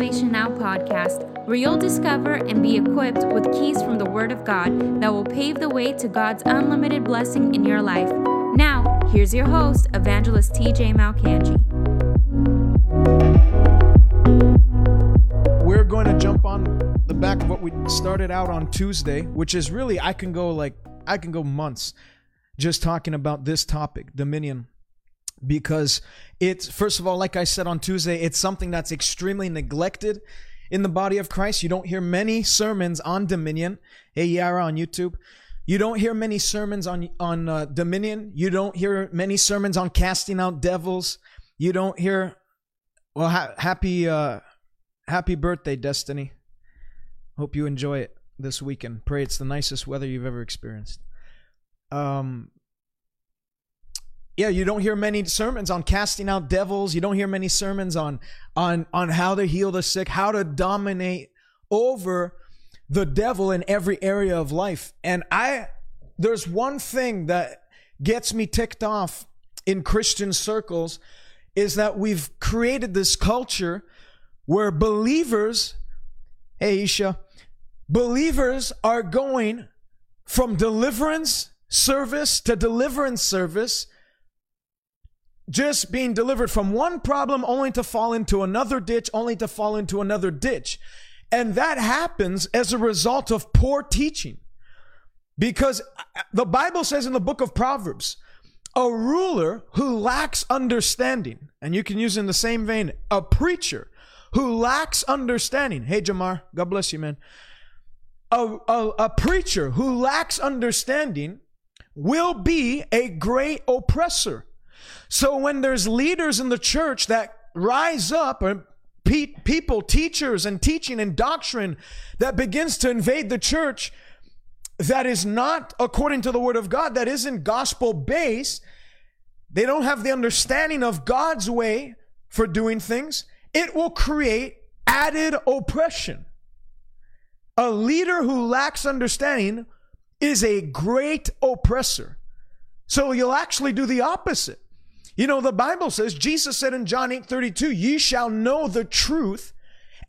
Salvation Now podcast, where you'll discover and be equipped with keys from the Word of God that will pave the way to God's unlimited blessing in your life. Now, here's your host, Evangelist TJ Malcangi. We're going to jump on the back of what we started out on Tuesday, which is really, I can go like, I can go months just talking about this topic, dominion because it's first of all like i said on tuesday it's something that's extremely neglected in the body of christ. You don't hear many sermons on dominion. Hey yara on youtube. You don't hear many sermons on on uh, dominion. You don't hear many sermons on casting out devils. You don't hear well ha- happy uh happy birthday destiny. Hope you enjoy it this weekend. Pray it's the nicest weather you've ever experienced. Um yeah, you don't hear many sermons on casting out devils. You don't hear many sermons on on on how to heal the sick, how to dominate over the devil in every area of life. And I there's one thing that gets me ticked off in Christian circles is that we've created this culture where believers, hey Isha, believers are going from deliverance service to deliverance service just being delivered from one problem only to fall into another ditch, only to fall into another ditch. And that happens as a result of poor teaching. Because uh, the Bible says in the book of Proverbs, a ruler who lacks understanding, and you can use in the same vein, a preacher who lacks understanding. Hey, Jamar, God bless you, man. A, a, a preacher who lacks understanding will be a great oppressor. So when there's leaders in the church that rise up or pe- people, teachers and teaching and doctrine that begins to invade the church that is not according to the word of God, that isn't gospel based, they don't have the understanding of God's way for doing things, it will create added oppression. A leader who lacks understanding is a great oppressor. So you'll actually do the opposite. You know, the Bible says, Jesus said in John 8 32, ye shall know the truth,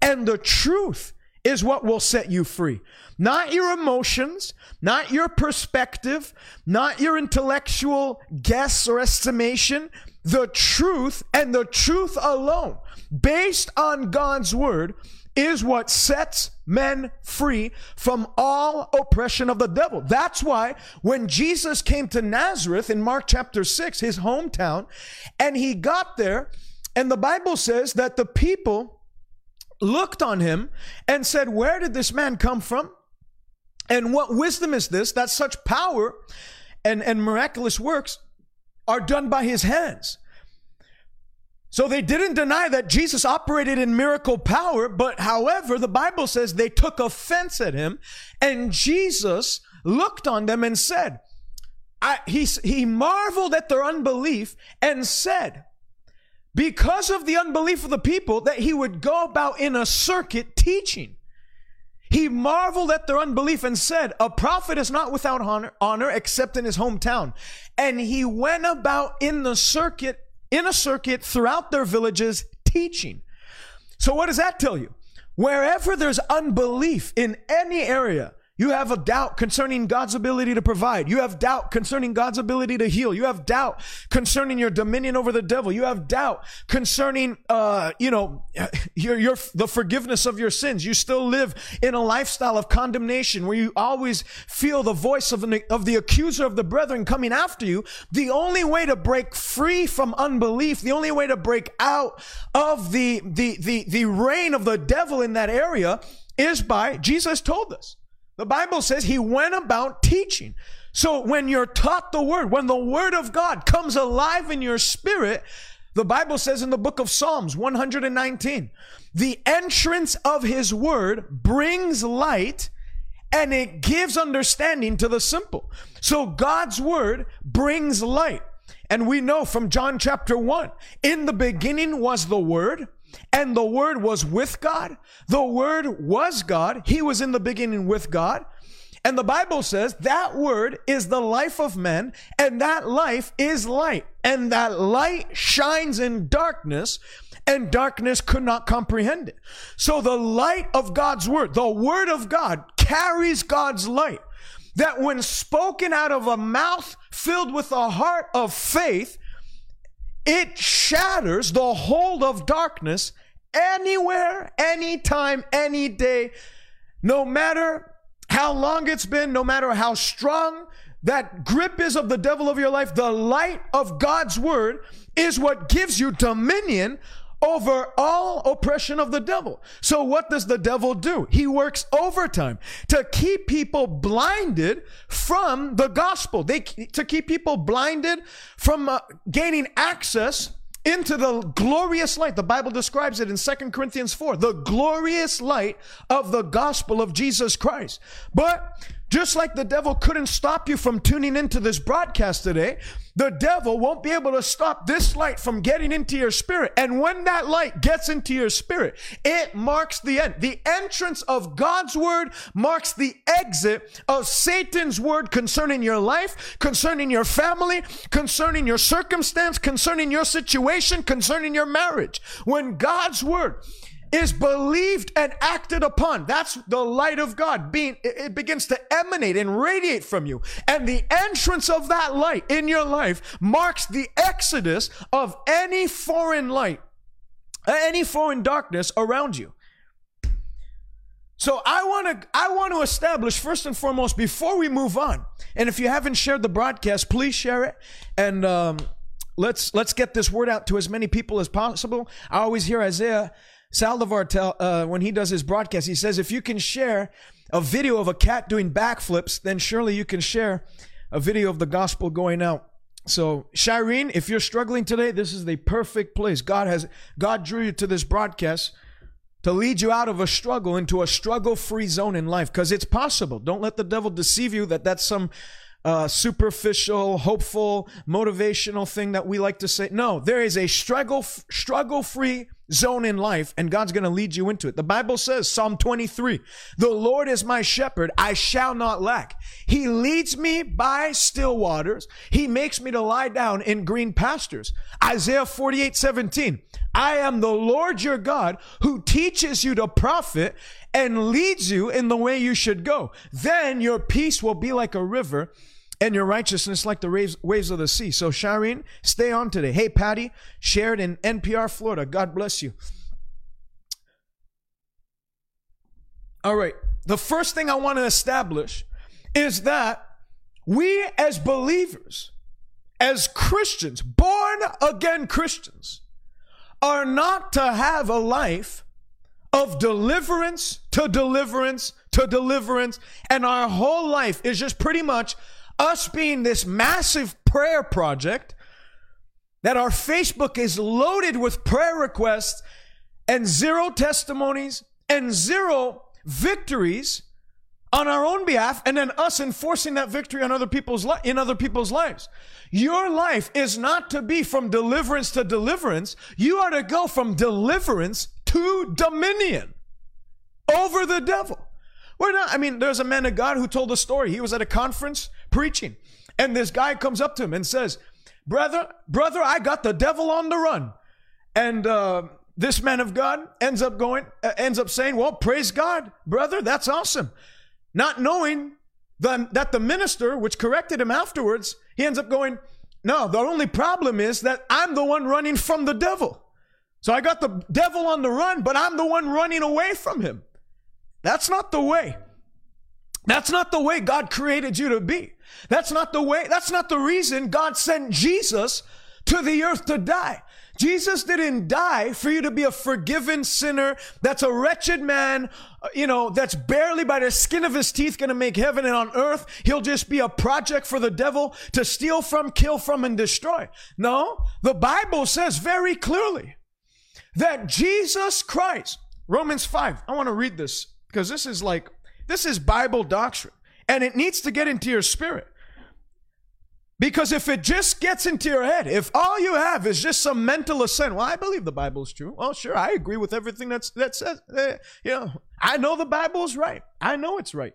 and the truth is what will set you free. Not your emotions, not your perspective, not your intellectual guess or estimation. The truth and the truth alone, based on God's word, is what sets men free from all oppression of the devil. That's why when Jesus came to Nazareth in Mark chapter 6, his hometown, and he got there, and the Bible says that the people looked on him and said, Where did this man come from? And what wisdom is this that such power and, and miraculous works are done by his hands? So they didn't deny that Jesus operated in miracle power, but however, the Bible says they took offense at him, and Jesus looked on them and said, I, he, he marveled at their unbelief and said, because of the unbelief of the people, that he would go about in a circuit teaching. He marveled at their unbelief and said, A prophet is not without honor, honor except in his hometown. And he went about in the circuit in a circuit throughout their villages teaching. So, what does that tell you? Wherever there's unbelief in any area, you have a doubt concerning God's ability to provide. You have doubt concerning God's ability to heal. You have doubt concerning your dominion over the devil. You have doubt concerning, uh, you know, your, your, the forgiveness of your sins. You still live in a lifestyle of condemnation where you always feel the voice of, an, of the accuser of the brethren coming after you. The only way to break free from unbelief, the only way to break out of the, the, the, the reign of the devil in that area is by, Jesus told us, the Bible says he went about teaching. So when you're taught the word, when the word of God comes alive in your spirit, the Bible says in the book of Psalms 119, the entrance of his word brings light and it gives understanding to the simple. So God's word brings light. And we know from John chapter 1, in the beginning was the word and the Word was with God. The Word was God. He was in the beginning with God. And the Bible says that word is the life of men, and that life is light. And that light shines in darkness, and darkness could not comprehend it. So the light of God's word, the word of God, carries God's light. That when spoken out of a mouth filled with a heart of faith, it shatters the hold of darkness anywhere, anytime, any day, no matter how long it's been, no matter how strong that grip is of the devil of your life, the light of God's word is what gives you dominion over all oppression of the devil. So what does the devil do? He works overtime to keep people blinded from the gospel. They to keep people blinded from uh, gaining access into the glorious light. The Bible describes it in Second Corinthians 4, the glorious light of the gospel of Jesus Christ. But just like the devil couldn't stop you from tuning into this broadcast today, the devil won't be able to stop this light from getting into your spirit. And when that light gets into your spirit, it marks the end. The entrance of God's word marks the exit of Satan's word concerning your life, concerning your family, concerning your circumstance, concerning your situation, concerning your marriage. When God's word is believed and acted upon. That's the light of God being, it begins to emanate and radiate from you. And the entrance of that light in your life marks the exodus of any foreign light, any foreign darkness around you. So I want to I want to establish first and foremost before we move on. And if you haven't shared the broadcast, please share it and um, let's let's get this word out to as many people as possible. I always hear Isaiah Saldivar tell uh, when he does his broadcast, he says if you can share a video of a cat doing backflips, then surely you can share a video of the gospel going out. So, Shireen, if you're struggling today, this is the perfect place. God has God drew you to this broadcast to lead you out of a struggle into a struggle-free zone in life because it's possible. Don't let the devil deceive you that that's some uh, superficial, hopeful, motivational thing that we like to say. No, there is a struggle struggle-free zone in life, and God's going to lead you into it. The Bible says, Psalm 23, the Lord is my shepherd, I shall not lack. He leads me by still waters. He makes me to lie down in green pastures. Isaiah 48, 17, I am the Lord your God who teaches you to profit and leads you in the way you should go. Then your peace will be like a river and your righteousness like the waves waves of the sea. So, Shireen, stay on today. Hey, Patty, shared in NPR Florida. God bless you. All right. The first thing I want to establish is that we as believers, as Christians, born again Christians, are not to have a life of deliverance to deliverance to deliverance, and our whole life is just pretty much us being this massive prayer project, that our Facebook is loaded with prayer requests and zero testimonies and zero victories on our own behalf and then us enforcing that victory on other people's li- in other people's lives. Your life is not to be from deliverance to deliverance. You are to go from deliverance to dominion over the devil. We're not, I mean, there's a man of God who told a story. He was at a conference preaching, and this guy comes up to him and says, Brother, brother, I got the devil on the run. And uh, this man of God ends up going, uh, ends up saying, Well, praise God, brother, that's awesome. Not knowing the, that the minister, which corrected him afterwards, he ends up going, No, the only problem is that I'm the one running from the devil. So I got the devil on the run, but I'm the one running away from him. That's not the way. That's not the way God created you to be. That's not the way, that's not the reason God sent Jesus to the earth to die. Jesus didn't die for you to be a forgiven sinner that's a wretched man, uh, you know, that's barely by the skin of his teeth to make heaven and on earth. He'll just be a project for the devil to steal from, kill from, and destroy. No, the Bible says very clearly that Jesus Christ, Romans 5, I want to read this because this is like, this is Bible doctrine and it needs to get into your spirit. Because if it just gets into your head, if all you have is just some mental assent, well, I believe the Bible is true. Well, sure, I agree with everything that's that says. Uh, you know, I know the Bible is right. I know it's right.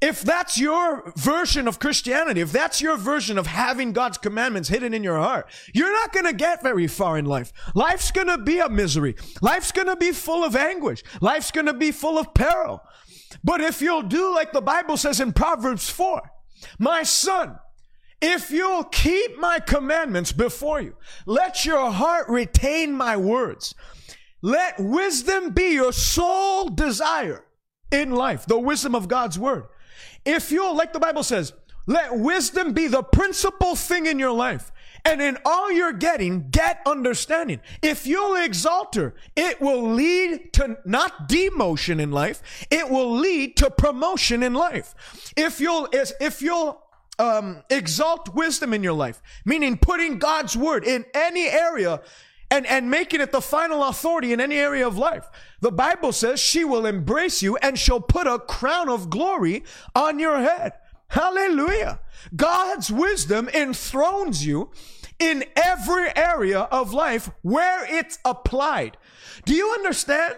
if that's your version of Christianity, if that's your version of having God's commandments hidden in your heart, you're not going to get very far in life. Life's going to be a misery. Life's going to be full of anguish. Life's going to be full of peril. But if you'll do like the Bible says in Proverbs 4, my son, if you'll keep my commandments before you, let your heart retain my words. Let wisdom be your sole desire in life, the wisdom of God's word. If you'll, like the Bible says, let wisdom be the principal thing in your life. And in all you're getting, get understanding. If you'll exalt her, it will lead to not demotion in life. It will lead to promotion in life. If you'll, if you'll, um, exalt wisdom in your life, meaning putting God's word in any area and, and making it the final authority in any area of life. The Bible says she will embrace you and she'll put a crown of glory on your head. Hallelujah. God's wisdom enthrones you in every area of life where it's applied. Do you understand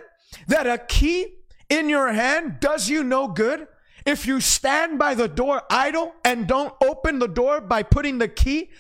that a key in your hand does you no good if you stand by the door idle and don't open the door by putting the key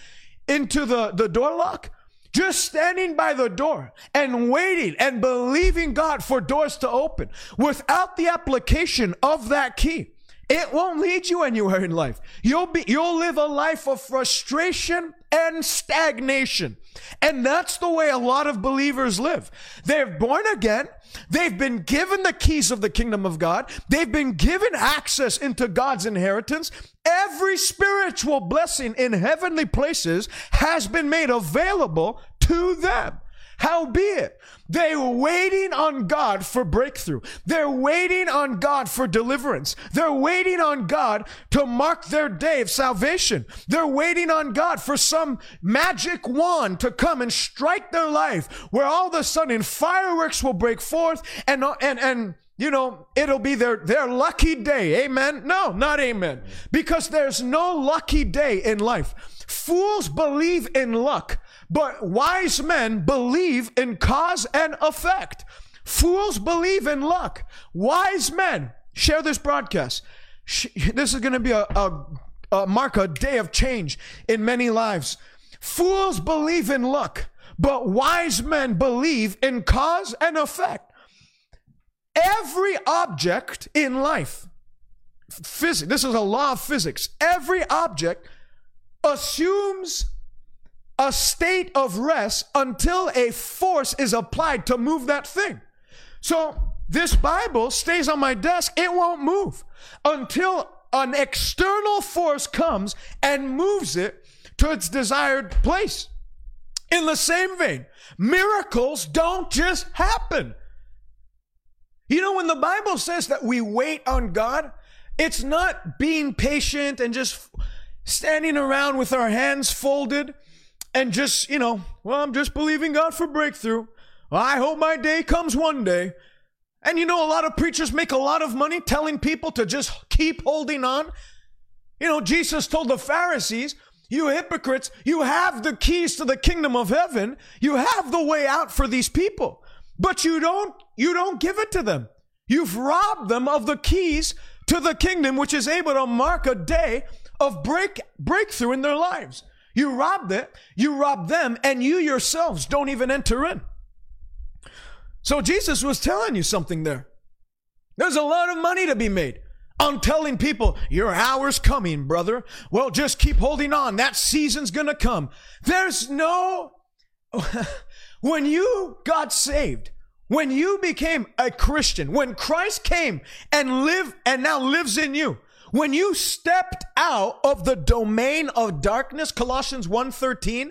into the, the door lock? Just standing by the door and waiting and believing God for doors to open without the application of that key. It won't lead you anywhere in life. You'll be, you'll live a life of frustration and stagnation. And that's the way a lot of believers live. They're born again. They've been given the keys of the kingdom of God. They've been given access into God's inheritance. Every spiritual blessing in heavenly places has been made available to them. Howbeit, they were waiting on God for breakthrough. They're waiting on God for deliverance. They're waiting on God to mark their day of salvation. They're waiting on God for some magic wand to come and strike their life where all of a sudden fireworks will break forth and, and, and, you know, it'll be their, their lucky day. Amen. No, not amen. Because there's no lucky day in life. Fools believe in luck. But wise men believe in cause and effect. Fools believe in luck. Wise men share this broadcast. This is going to be a, a, a mark a day of change in many lives. Fools believe in luck, but wise men believe in cause and effect. Every object in life, physics, this is a law of physics. Every object assumes a state of rest until a force is applied to move that thing. So this Bible stays on my desk, it won't move until an external force comes and moves it to its desired place. In the same vein, miracles don't just happen. You know, when the Bible says that we wait on God, it's not being patient and just standing around with our hands folded and just, you know, well, I'm just believing God for breakthrough. I hope my day comes one day. And you know, a lot of preachers make a lot of money telling people to just keep holding on. You know, Jesus told the Pharisees, you hypocrites, you have the keys to the kingdom of heaven. You have the way out for these people, but you don't, you don't give it to them. You've robbed them of the keys to the kingdom, which is able to mark a day of break, breakthrough in their lives. You robbed it, you robbed them, and you yourselves don't even enter in. So Jesus was telling you something there. There's a lot of money to be made on telling people, your hour's coming, brother. Well, just keep holding on. That season's gonna come. There's no, when you got saved, when you became a Christian, when Christ came and lived and now lives in you, when you stepped out of the domain of darkness, Colossians 1:13,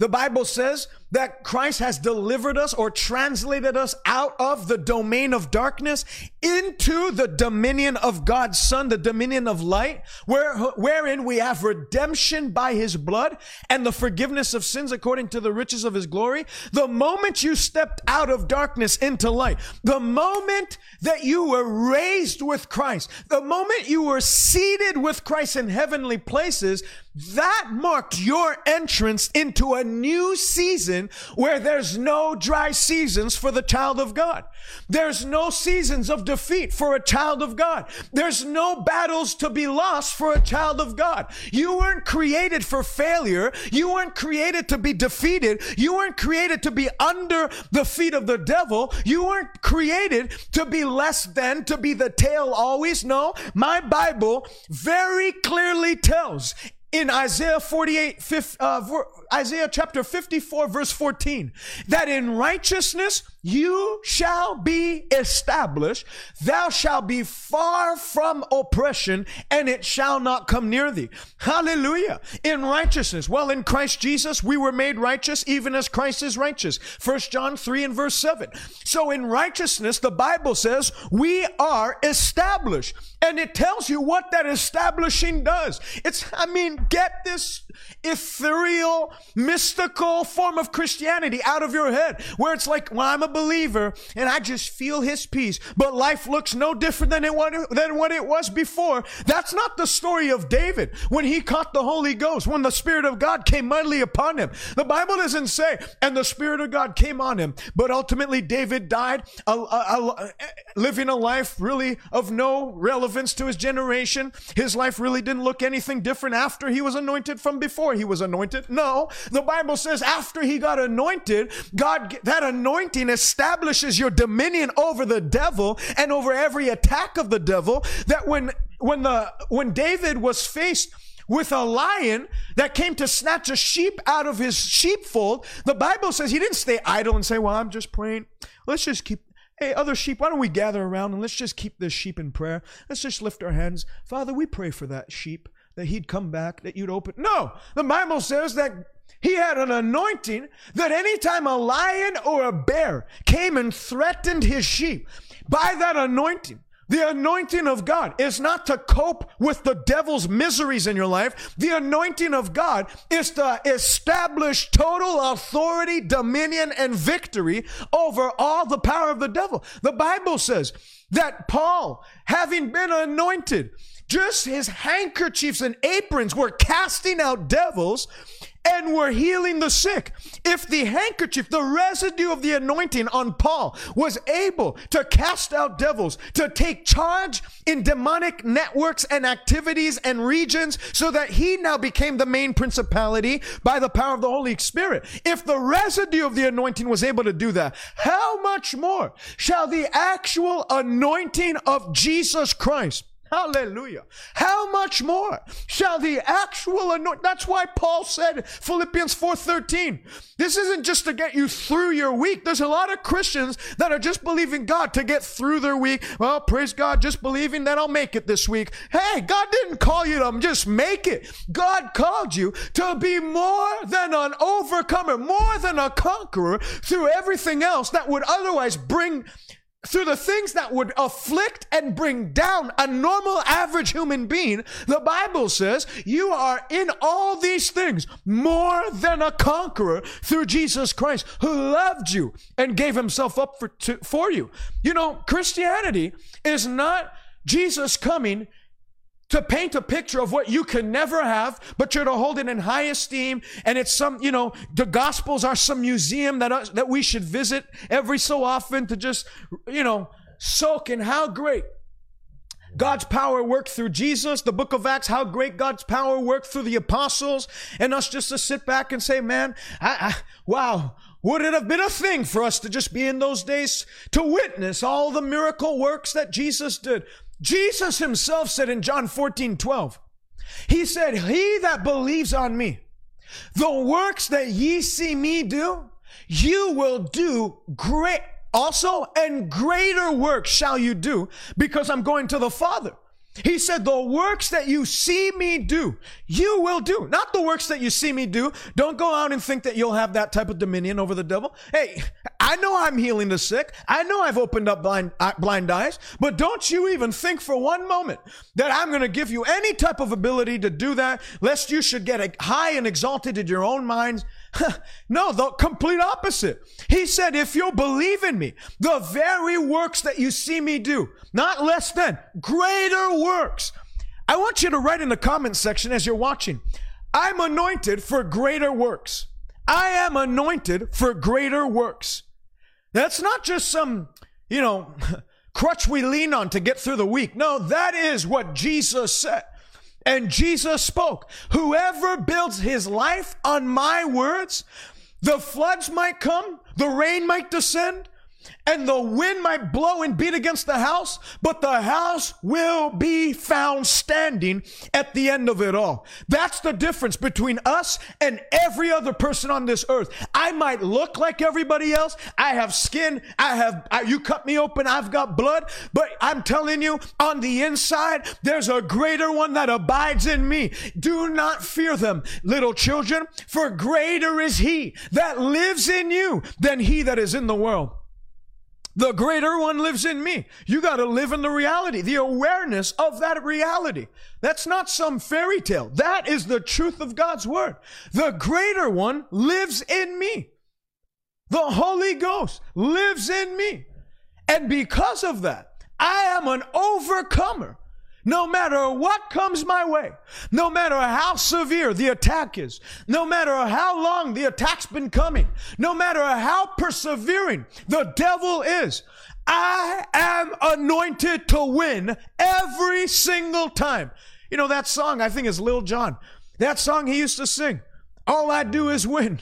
the Bible says that Christ has delivered us or translated us out of the domain of darkness into the dominion of God's Son, the dominion of light, where, wherein we have redemption by his blood and the forgiveness of sins according to the riches of his glory. The moment you stepped out of darkness into light, the moment that you were raised with Christ, the moment you were seated with Christ in heavenly places, that marked your entrance into a new season where there's no dry seasons for the child of God. There's no seasons of defeat for a child of God. There's no battles to be lost for a child of God. You weren't created for failure. You weren't created to be defeated. You weren't created to be under the feet of the devil. You weren't created to be less than, to be the tail always. No, my Bible very clearly tells in Isaiah 48, uh, Isaiah chapter 54, verse 14, that in righteousness you shall be established. Thou shalt be far from oppression, and it shall not come near thee. Hallelujah. In righteousness. Well, in Christ Jesus, we were made righteous, even as Christ is righteous. First John 3 and verse 7. So in righteousness, the Bible says we are established. And it tells you what that establishing does. It's, I mean, get this ethereal, mystical form of Christianity out of your head where it's like, well, I'm a believer and I just feel his peace, but life looks no different than it, than what it was before. That's not the story of David when he caught the Holy Ghost, when the Spirit of God came mightily upon him. The Bible doesn't say, and the Spirit of God came on him, but ultimately David died a, a, a, living a life really of no relevance to his generation. His life really didn't look anything different after he was anointed from before he was anointed. No, the Bible says after he got anointed, God, that anointing establishes your dominion over the devil and over every attack of the devil. That when, when the, when David was faced with a lion that came to snatch a sheep out of his sheepfold, the Bible says he didn't stay idle and say, Well, I'm just praying. Let's just keep Hey, other sheep, why don't we gather around and let's just keep this sheep in prayer? Let's just lift our hands. Father, we pray for that sheep that he'd come back, that you'd open. No, the Bible says that he had an anointing that anytime a lion or a bear came and threatened his sheep, by that anointing, the anointing of God is not to cope with the devil's miseries in your life. The anointing of God is to establish total authority, dominion, and victory over all the power of the devil. The Bible says that Paul, having been anointed, just his handkerchiefs and aprons were casting out devils and were healing the sick. If the handkerchief, the residue of the anointing on Paul was able to cast out devils, to take charge in demonic networks and activities and regions so that he now became the main principality by the power of the Holy Spirit. If the residue of the anointing was able to do that, how much more shall the actual anointing of Jesus Christ Hallelujah. How much more shall the actual anointing? That's why Paul said Philippians 4:13. This isn't just to get you through your week. There's a lot of Christians that are just believing God to get through their week. Well, praise God, just believing that I'll make it this week. Hey, God didn't call you to just make it. God called you to be more than an overcomer, more than a conqueror through everything else that would otherwise bring through the things that would afflict and bring down a normal average human being, the Bible says you are in all these things more than a conqueror through Jesus Christ who loved you and gave himself up for, to, for you. You know, Christianity is not Jesus coming to paint a picture of what you can never have, but you're to hold it in high esteem. And it's some, you know, the gospels are some museum that, uh, that we should visit every so often to just, you know, soak in how great God's power worked through Jesus, the book of Acts, how great God's power worked through the apostles, and us just to sit back and say, man, I, I, wow, would it have been a thing for us to just be in those days to witness all the miracle works that Jesus did? Jesus himself said in John 14, 12, He said, He that believes on me, the works that ye see me do, you will do great also, and greater works shall you do because I'm going to the Father. He said, The works that you see me do, you will do. Not the works that you see me do. Don't go out and think that you'll have that type of dominion over the devil. Hey, I know I'm healing the sick. I know I've opened up blind, uh, blind eyes, but don't you even think for one moment that I'm going to give you any type of ability to do that, lest you should get high and exalted in your own minds no, the complete opposite. He said, if you'll believe in me, the very works that you see me do, not less than, greater works. I want you to write in the comment section as you're watching, I'm anointed for greater works. I am anointed for greater works. That's not just some, you know, crutch we lean on to get through the week. No, that is what Jesus said. And Jesus spoke. Whoever builds his life on my words, the floods might come, the rain might descend, and the wind might blow and beat against the house, but the house will be found standing at the end of it all. That's the difference between us and every other person on this earth. I might look like everybody else. I have skin. I have, I, you cut me open. I've got blood, but I'm telling you on the inside, there's a greater one that abides in me. Do not fear them, little children, for greater is he that lives in you than he that is in the world. The greater one lives in me. You got to live in the reality, the awareness of that reality. That's not some fairy tale. That is the truth of God's word. The greater one lives in me. The Holy Ghost lives in me. And because of that, I am an overcomer. No matter what comes my way, no matter how severe the attack is, no matter how long the attack's been coming, no matter how persevering the devil is, I am anointed to win every single time. You know that song, I think is Lil Jon. That song he used to sing. All I do is win.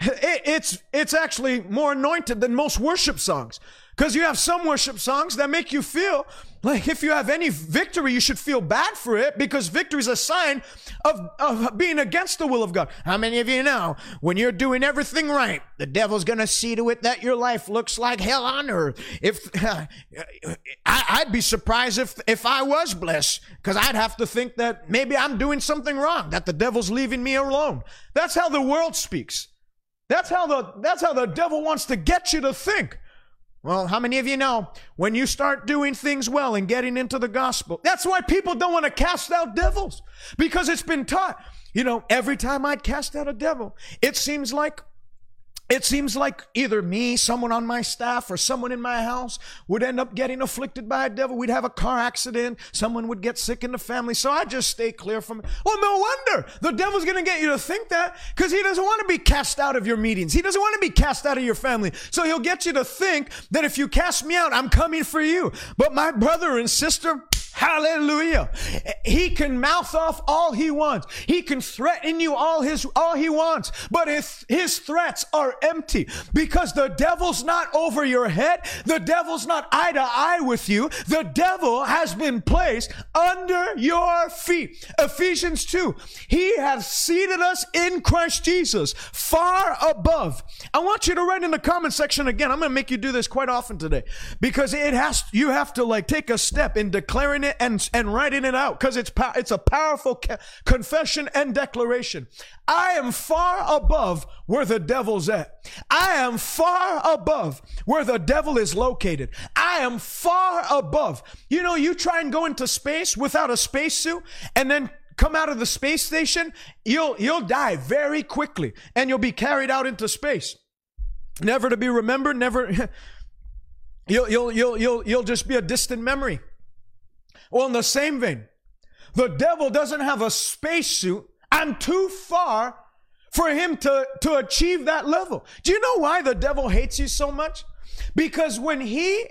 It, it's, it's actually more anointed than most worship songs. Because you have some worship songs that make you feel like if you have any victory, you should feel bad for it because victory is a sign of, of being against the will of God. How many of you know when you're doing everything right, the devil's going to see to it that your life looks like hell on earth? If uh, I, would be surprised if, if I was blessed because I'd have to think that maybe I'm doing something wrong, that the devil's leaving me alone. That's how the world speaks. That's how the, that's how the devil wants to get you to think. Well, how many of you know when you start doing things well and getting into the gospel? That's why people don't want to cast out devils because it's been taught. You know, every time I'd cast out a devil, it seems like it seems like either me, someone on my staff, or someone in my house would end up getting afflicted by a devil. We'd have a car accident. Someone would get sick in the family. So I just stay clear from it. Well, no wonder the devil's going to get you to think that because he doesn't want to be cast out of your meetings. He doesn't want to be cast out of your family. So he'll get you to think that if you cast me out, I'm coming for you. But my brother and sister, Hallelujah. He can mouth off all he wants. He can threaten you all his all he wants. But his, his threats are empty because the devil's not over your head. The devil's not eye to eye with you. The devil has been placed under your feet. Ephesians 2. He has seated us in Christ Jesus far above. I want you to write in the comment section again. I'm going to make you do this quite often today because it has you have to like take a step in declaring it it and, and writing it out because it's, it's a powerful ca- confession and declaration. I am far above where the devil's at. I am far above where the devil is located. I am far above. You know, you try and go into space without a spacesuit and then come out of the space station, you'll, you'll die very quickly and you'll be carried out into space. Never to be remembered, never, you'll, you'll, you'll, you'll, you'll just be a distant memory. Well, in the same vein, the devil doesn't have a spacesuit. I'm too far for him to, to achieve that level. Do you know why the devil hates you so much? Because when he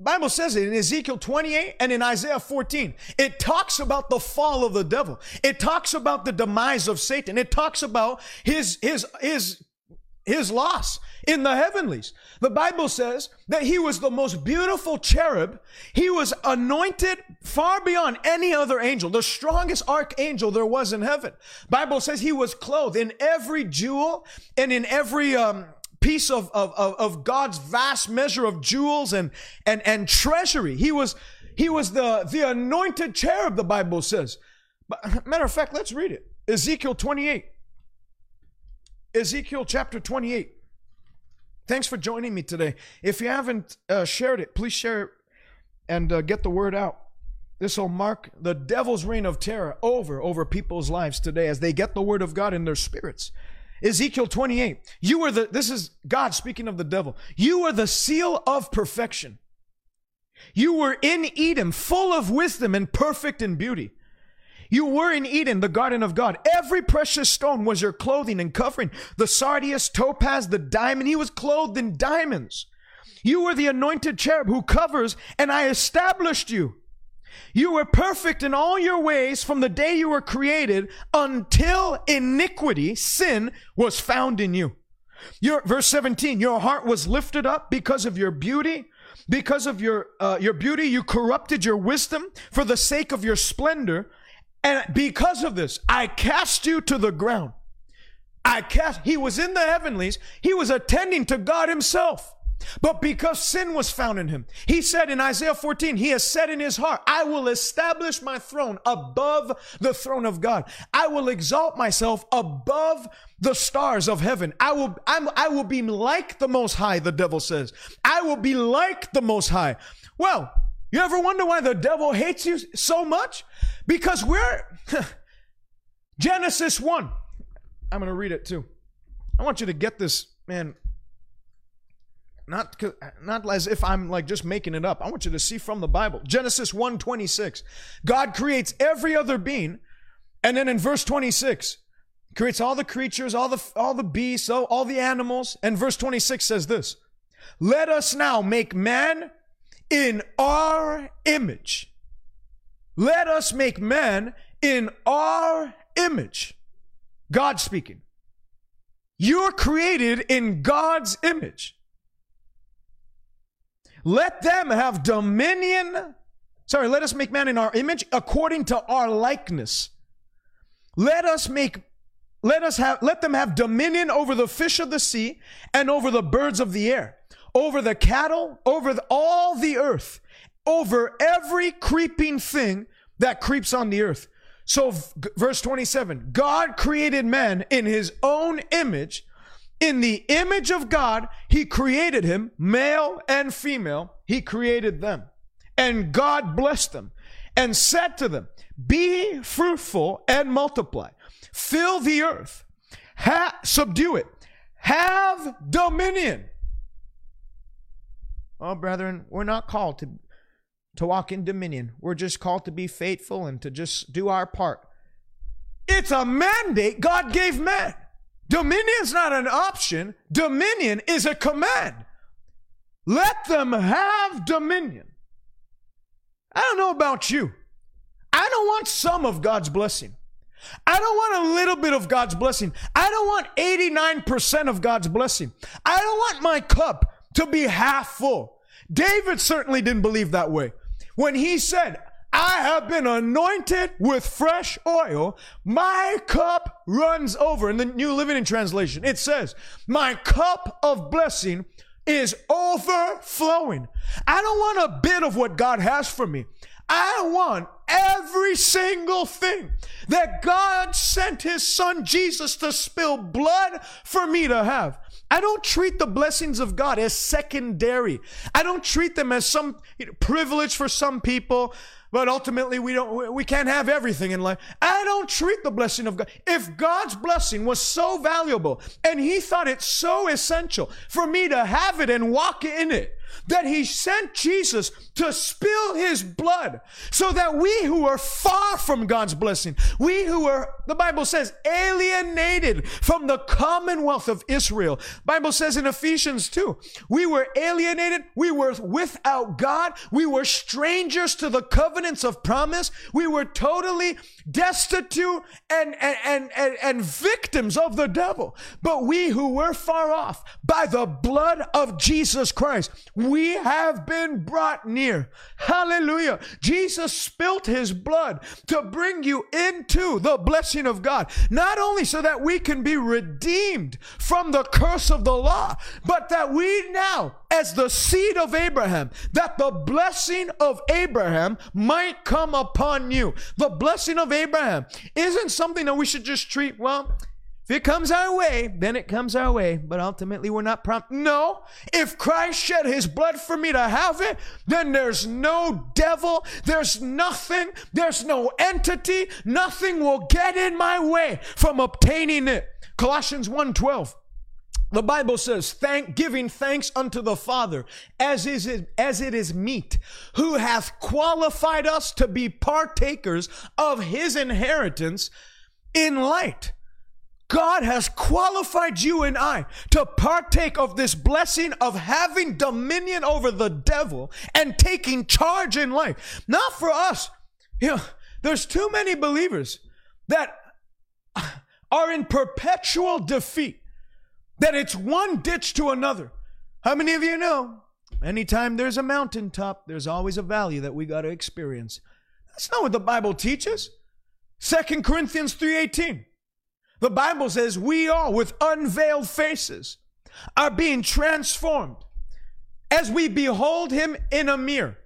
Bible says it in Ezekiel 28 and in Isaiah 14. It talks about the fall of the devil. It talks about the demise of Satan. It talks about his his his his loss in the heavenlies. The Bible says that he was the most beautiful cherub. He was anointed far beyond any other angel, the strongest archangel there was in heaven. Bible says he was clothed in every jewel and in every um, piece of, of, of, of God's vast measure of jewels and, and, and treasury. He was, he was the, the anointed cherub, the Bible says. But, matter of fact, let's read it. Ezekiel 28. Ezekiel chapter 28. Thanks for joining me today. If you haven't uh, shared it, please share it and uh, get the word out. This will mark the devil's reign of terror over over people's lives today as they get the word of God in their spirits. Ezekiel 28. You are the this is God speaking of the devil. You are the seal of perfection. You were in Eden, full of wisdom and perfect in beauty. You were in Eden, the garden of God. Every precious stone was your clothing and covering. The sardius, topaz, the diamond. He was clothed in diamonds. You were the anointed cherub who covers, and I established you. You were perfect in all your ways from the day you were created until iniquity, sin, was found in you. Your, verse 17, your heart was lifted up because of your beauty. Because of your, uh, your beauty, you corrupted your wisdom for the sake of your splendor. And because of this, I cast you to the ground. I cast, he was in the heavenlies. He was attending to God himself. But because sin was found in him, he said in Isaiah 14, he has said in his heart, I will establish my throne above the throne of God. I will exalt myself above the stars of heaven. I will, I'm, I will be like the most high, the devil says. I will be like the most high. Well, you ever wonder why the devil hates you so much? Because we're, Genesis 1. I'm going to read it too. I want you to get this, man not not as if I'm like just making it up. I want you to see from the Bible. Genesis 1:26. God creates every other being, and then in verse 26, creates all the creatures, all the all the beasts, all, all the animals, and verse 26 says this: "Let us now make man in our image. Let us make man in our image." God speaking. You're created in God's image. Let them have dominion. Sorry, let us make man in our image according to our likeness. Let us make let us have let them have dominion over the fish of the sea and over the birds of the air, over the cattle, over the, all the earth, over every creeping thing that creeps on the earth. So verse 27, God created man in his own image. In the image of God, he created him, male and female, he created them. And God blessed them and said to them, Be fruitful and multiply, fill the earth, ha- subdue it, have dominion. Oh, brethren, we're not called to, to walk in dominion. We're just called to be faithful and to just do our part. It's a mandate God gave man. Dominion's not an option, dominion is a command. Let them have dominion. I don't know about you. I don't want some of God's blessing. I don't want a little bit of God's blessing. I don't want 89% of God's blessing. I don't want my cup to be half full. David certainly didn't believe that way. When he said, I have been anointed with fresh oil. My cup runs over. In the New Living Translation, it says, My cup of blessing is overflowing. I don't want a bit of what God has for me. I want every single thing that God sent his son Jesus to spill blood for me to have. I don't treat the blessings of God as secondary. I don't treat them as some privilege for some people but ultimately we don't we can't have everything in life i don't treat the blessing of god if god's blessing was so valuable and he thought it so essential for me to have it and walk in it that he sent Jesus to spill his blood so that we who are far from God's blessing, we who are, the Bible says, alienated from the commonwealth of Israel. Bible says in Ephesians 2, we were alienated, we were without God, we were strangers to the covenants of promise, we were totally destitute and, and, and, and, and victims of the devil. But we who were far off by the blood of Jesus Christ, we have been brought near. Hallelujah. Jesus spilt his blood to bring you into the blessing of God, not only so that we can be redeemed from the curse of the law, but that we now, as the seed of Abraham, that the blessing of Abraham might come upon you. The blessing of Abraham isn't something that we should just treat, well, if it comes our way, then it comes our way. But ultimately, we're not prompt. No. If Christ shed his blood for me to have it, then there's no devil, there's nothing, there's no entity, nothing will get in my way from obtaining it. Colossians 1:12. The Bible says, thank, giving thanks unto the Father, as is it, as it is meet, who hath qualified us to be partakers of his inheritance in light. God has qualified you and I to partake of this blessing of having dominion over the devil and taking charge in life. Not for us. You know, there's too many believers that are in perpetual defeat that it's one ditch to another. How many of you know? Anytime there's a mountaintop, there's always a valley that we got to experience. That's not what the Bible teaches. Second Corinthians 3:18. The Bible says we all with unveiled faces are being transformed as we behold him in a mirror,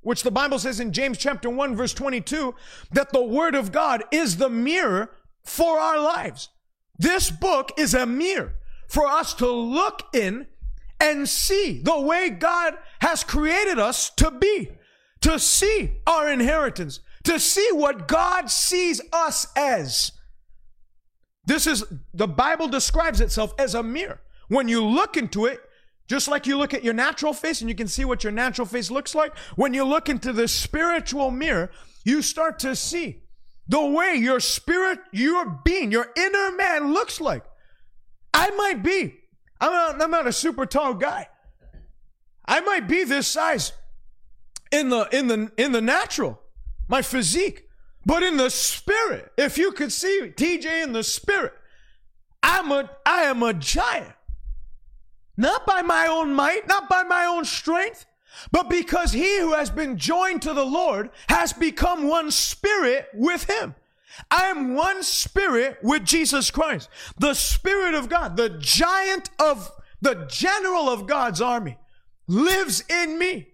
which the Bible says in James chapter 1 verse 22 that the word of God is the mirror for our lives. This book is a mirror for us to look in and see the way God has created us to be, to see our inheritance, to see what God sees us as. This is, the Bible describes itself as a mirror. When you look into it, just like you look at your natural face and you can see what your natural face looks like, when you look into the spiritual mirror, you start to see the way your spirit, your being, your inner man looks like. I might be. I'm not, I'm not a super tall guy. I might be this size in the in the in the natural, my physique, but in the spirit. If you could see TJ in the spirit, I'm a I am a giant. Not by my own might, not by my own strength, but because he who has been joined to the Lord has become one spirit with him. I am one spirit with Jesus Christ. The Spirit of God, the giant of the general of God's army, lives in me.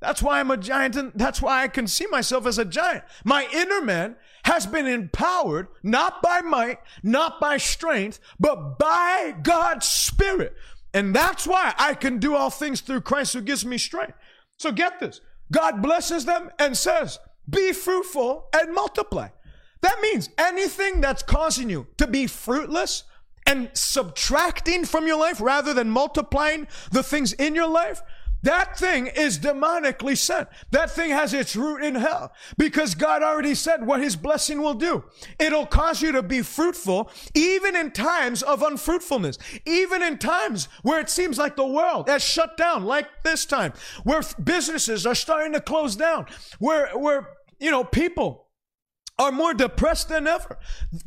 That's why I'm a giant, and that's why I can see myself as a giant. My inner man has been empowered not by might, not by strength, but by God's Spirit. And that's why I can do all things through Christ who gives me strength. So get this God blesses them and says, Be fruitful and multiply. That means anything that's causing you to be fruitless and subtracting from your life rather than multiplying the things in your life, that thing is demonically sent. That thing has its root in hell because God already said what his blessing will do. It'll cause you to be fruitful even in times of unfruitfulness, even in times where it seems like the world has shut down, like this time, where businesses are starting to close down, where, where, you know, people are more depressed than ever.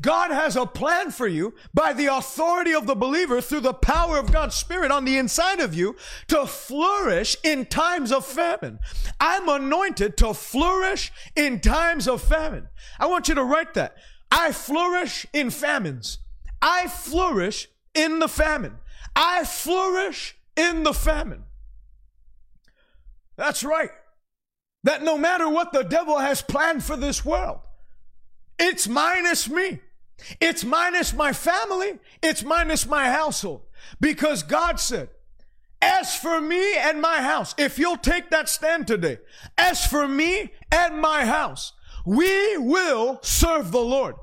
God has a plan for you by the authority of the believer through the power of God's Spirit on the inside of you to flourish in times of famine. I'm anointed to flourish in times of famine. I want you to write that. I flourish in famines. I flourish in the famine. I flourish in the famine. That's right. That no matter what the devil has planned for this world, it's minus me. It's minus my family. It's minus my household. Because God said, as for me and my house, if you'll take that stand today, as for me and my house, we will serve the Lord.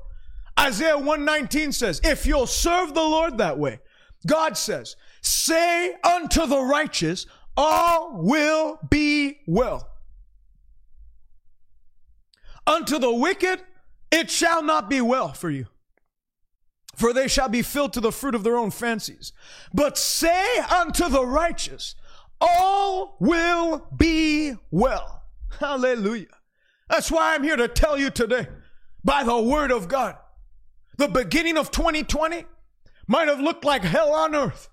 Isaiah 119 says, if you'll serve the Lord that way, God says, say unto the righteous, all will be well. Unto the wicked, it shall not be well for you, for they shall be filled to the fruit of their own fancies. But say unto the righteous, all will be well. Hallelujah. That's why I'm here to tell you today, by the word of God, the beginning of 2020 might have looked like hell on earth,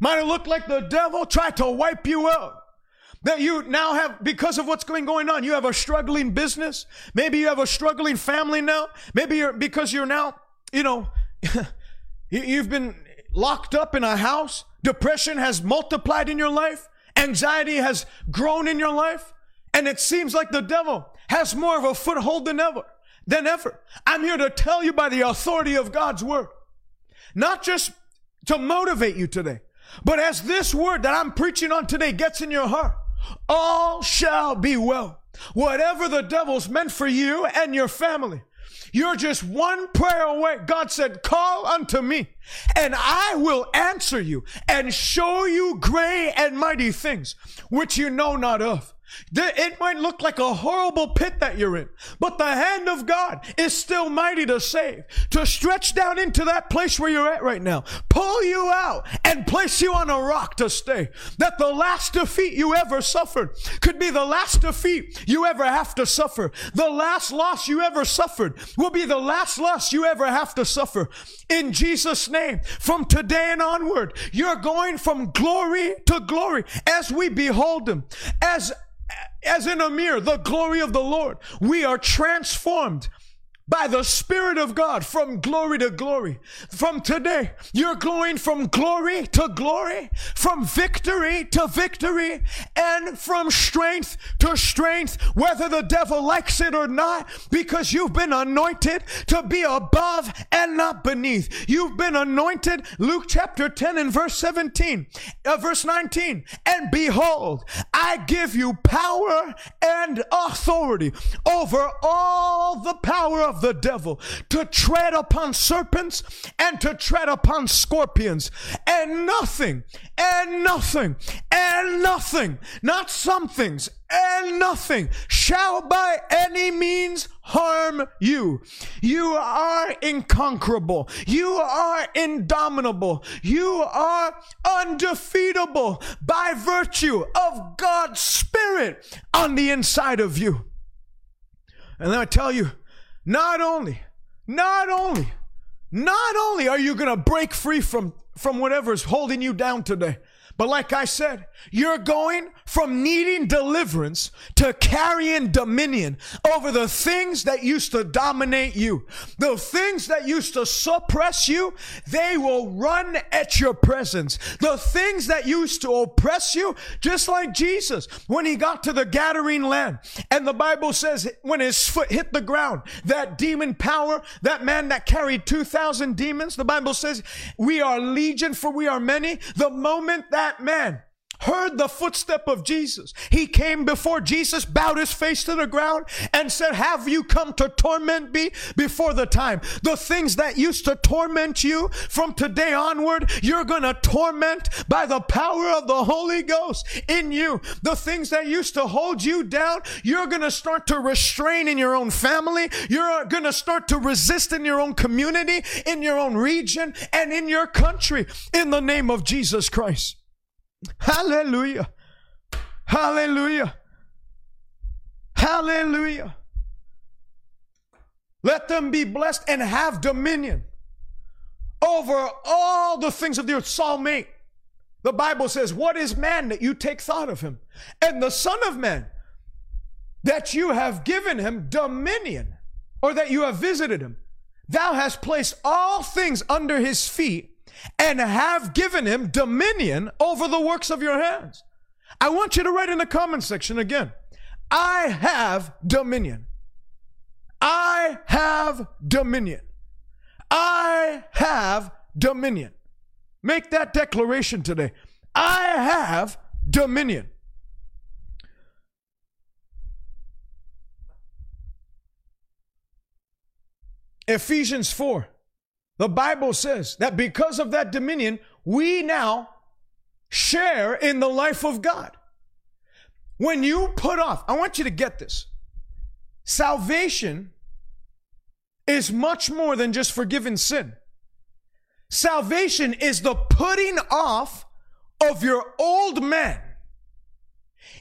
might have looked like the devil tried to wipe you out that you now have because of what's going going on you have a struggling business. Maybe you have a struggling family now. Maybe you're because you're now you know you've been locked up in a house. Depression has multiplied in your life. Anxiety has grown in your life. And it seems like the devil has more of a foothold than ever than ever. I'm here to tell you by the authority of god's word not just to motivate you today but as this word that i'm preaching on today gets in your heart all shall be well. Whatever the devil's meant for you and your family, You're just one prayer away. God said, Call unto me, and I will answer you and show you great and mighty things which you know not of. It might look like a horrible pit that you're in, but the hand of God is still mighty to save, to stretch down into that place where you're at right now, pull you out and place you on a rock to stay. That the last defeat you ever suffered could be the last defeat you ever have to suffer. The last loss you ever suffered will be the last loss you ever have to suffer. In Jesus' name, from today and onward, you're going from glory to glory as we behold Him, as as in a mirror, the glory of the Lord. We are transformed by the Spirit of God from glory to glory. From today, you're going from glory to glory, from victory to victory, and from strength to strength, whether the devil likes it or not, because you've been anointed to be above and not beneath. You've been anointed, Luke chapter 10 and verse 17, uh, verse 19, and behold, I give you power and authority over all the power of the devil to tread upon serpents and to tread upon scorpions and nothing and nothing and nothing, not some things and nothing shall by any means harm you. You are inconquerable. You are indomitable. You are undefeatable by virtue of God's Spirit on the inside of you. And then I tell you, not only, not only, not only are you going to break free from, from whatever's holding you down today, but like I said, you're going from needing deliverance to carrying dominion over the things that used to dominate you. The things that used to suppress you, they will run at your presence. The things that used to oppress you, just like Jesus when he got to the Gadarene land. And the Bible says when his foot hit the ground, that demon power, that man that carried 2,000 demons, the Bible says we are legion for we are many. The moment that man heard the footstep of Jesus. He came before Jesus, bowed his face to the ground, and said, Have you come to torment me before the time? The things that used to torment you from today onward, you're going to torment by the power of the Holy Ghost in you. The things that used to hold you down, you're going to start to restrain in your own family. You're going to start to resist in your own community, in your own region, and in your country in the name of Jesus Christ. Hallelujah. Hallelujah. Hallelujah. Let them be blessed and have dominion over all the things of the earth. Psalm 8. The Bible says, What is man that you take thought of him? And the Son of Man that you have given him dominion, or that you have visited him. Thou hast placed all things under his feet and have given him dominion over the works of your hands. I want you to write in the comment section again. I have dominion. I have dominion. I have dominion. Make that declaration today. I have dominion. Ephesians 4 the Bible says that because of that dominion, we now share in the life of God. When you put off, I want you to get this. Salvation is much more than just forgiving sin. Salvation is the putting off of your old man.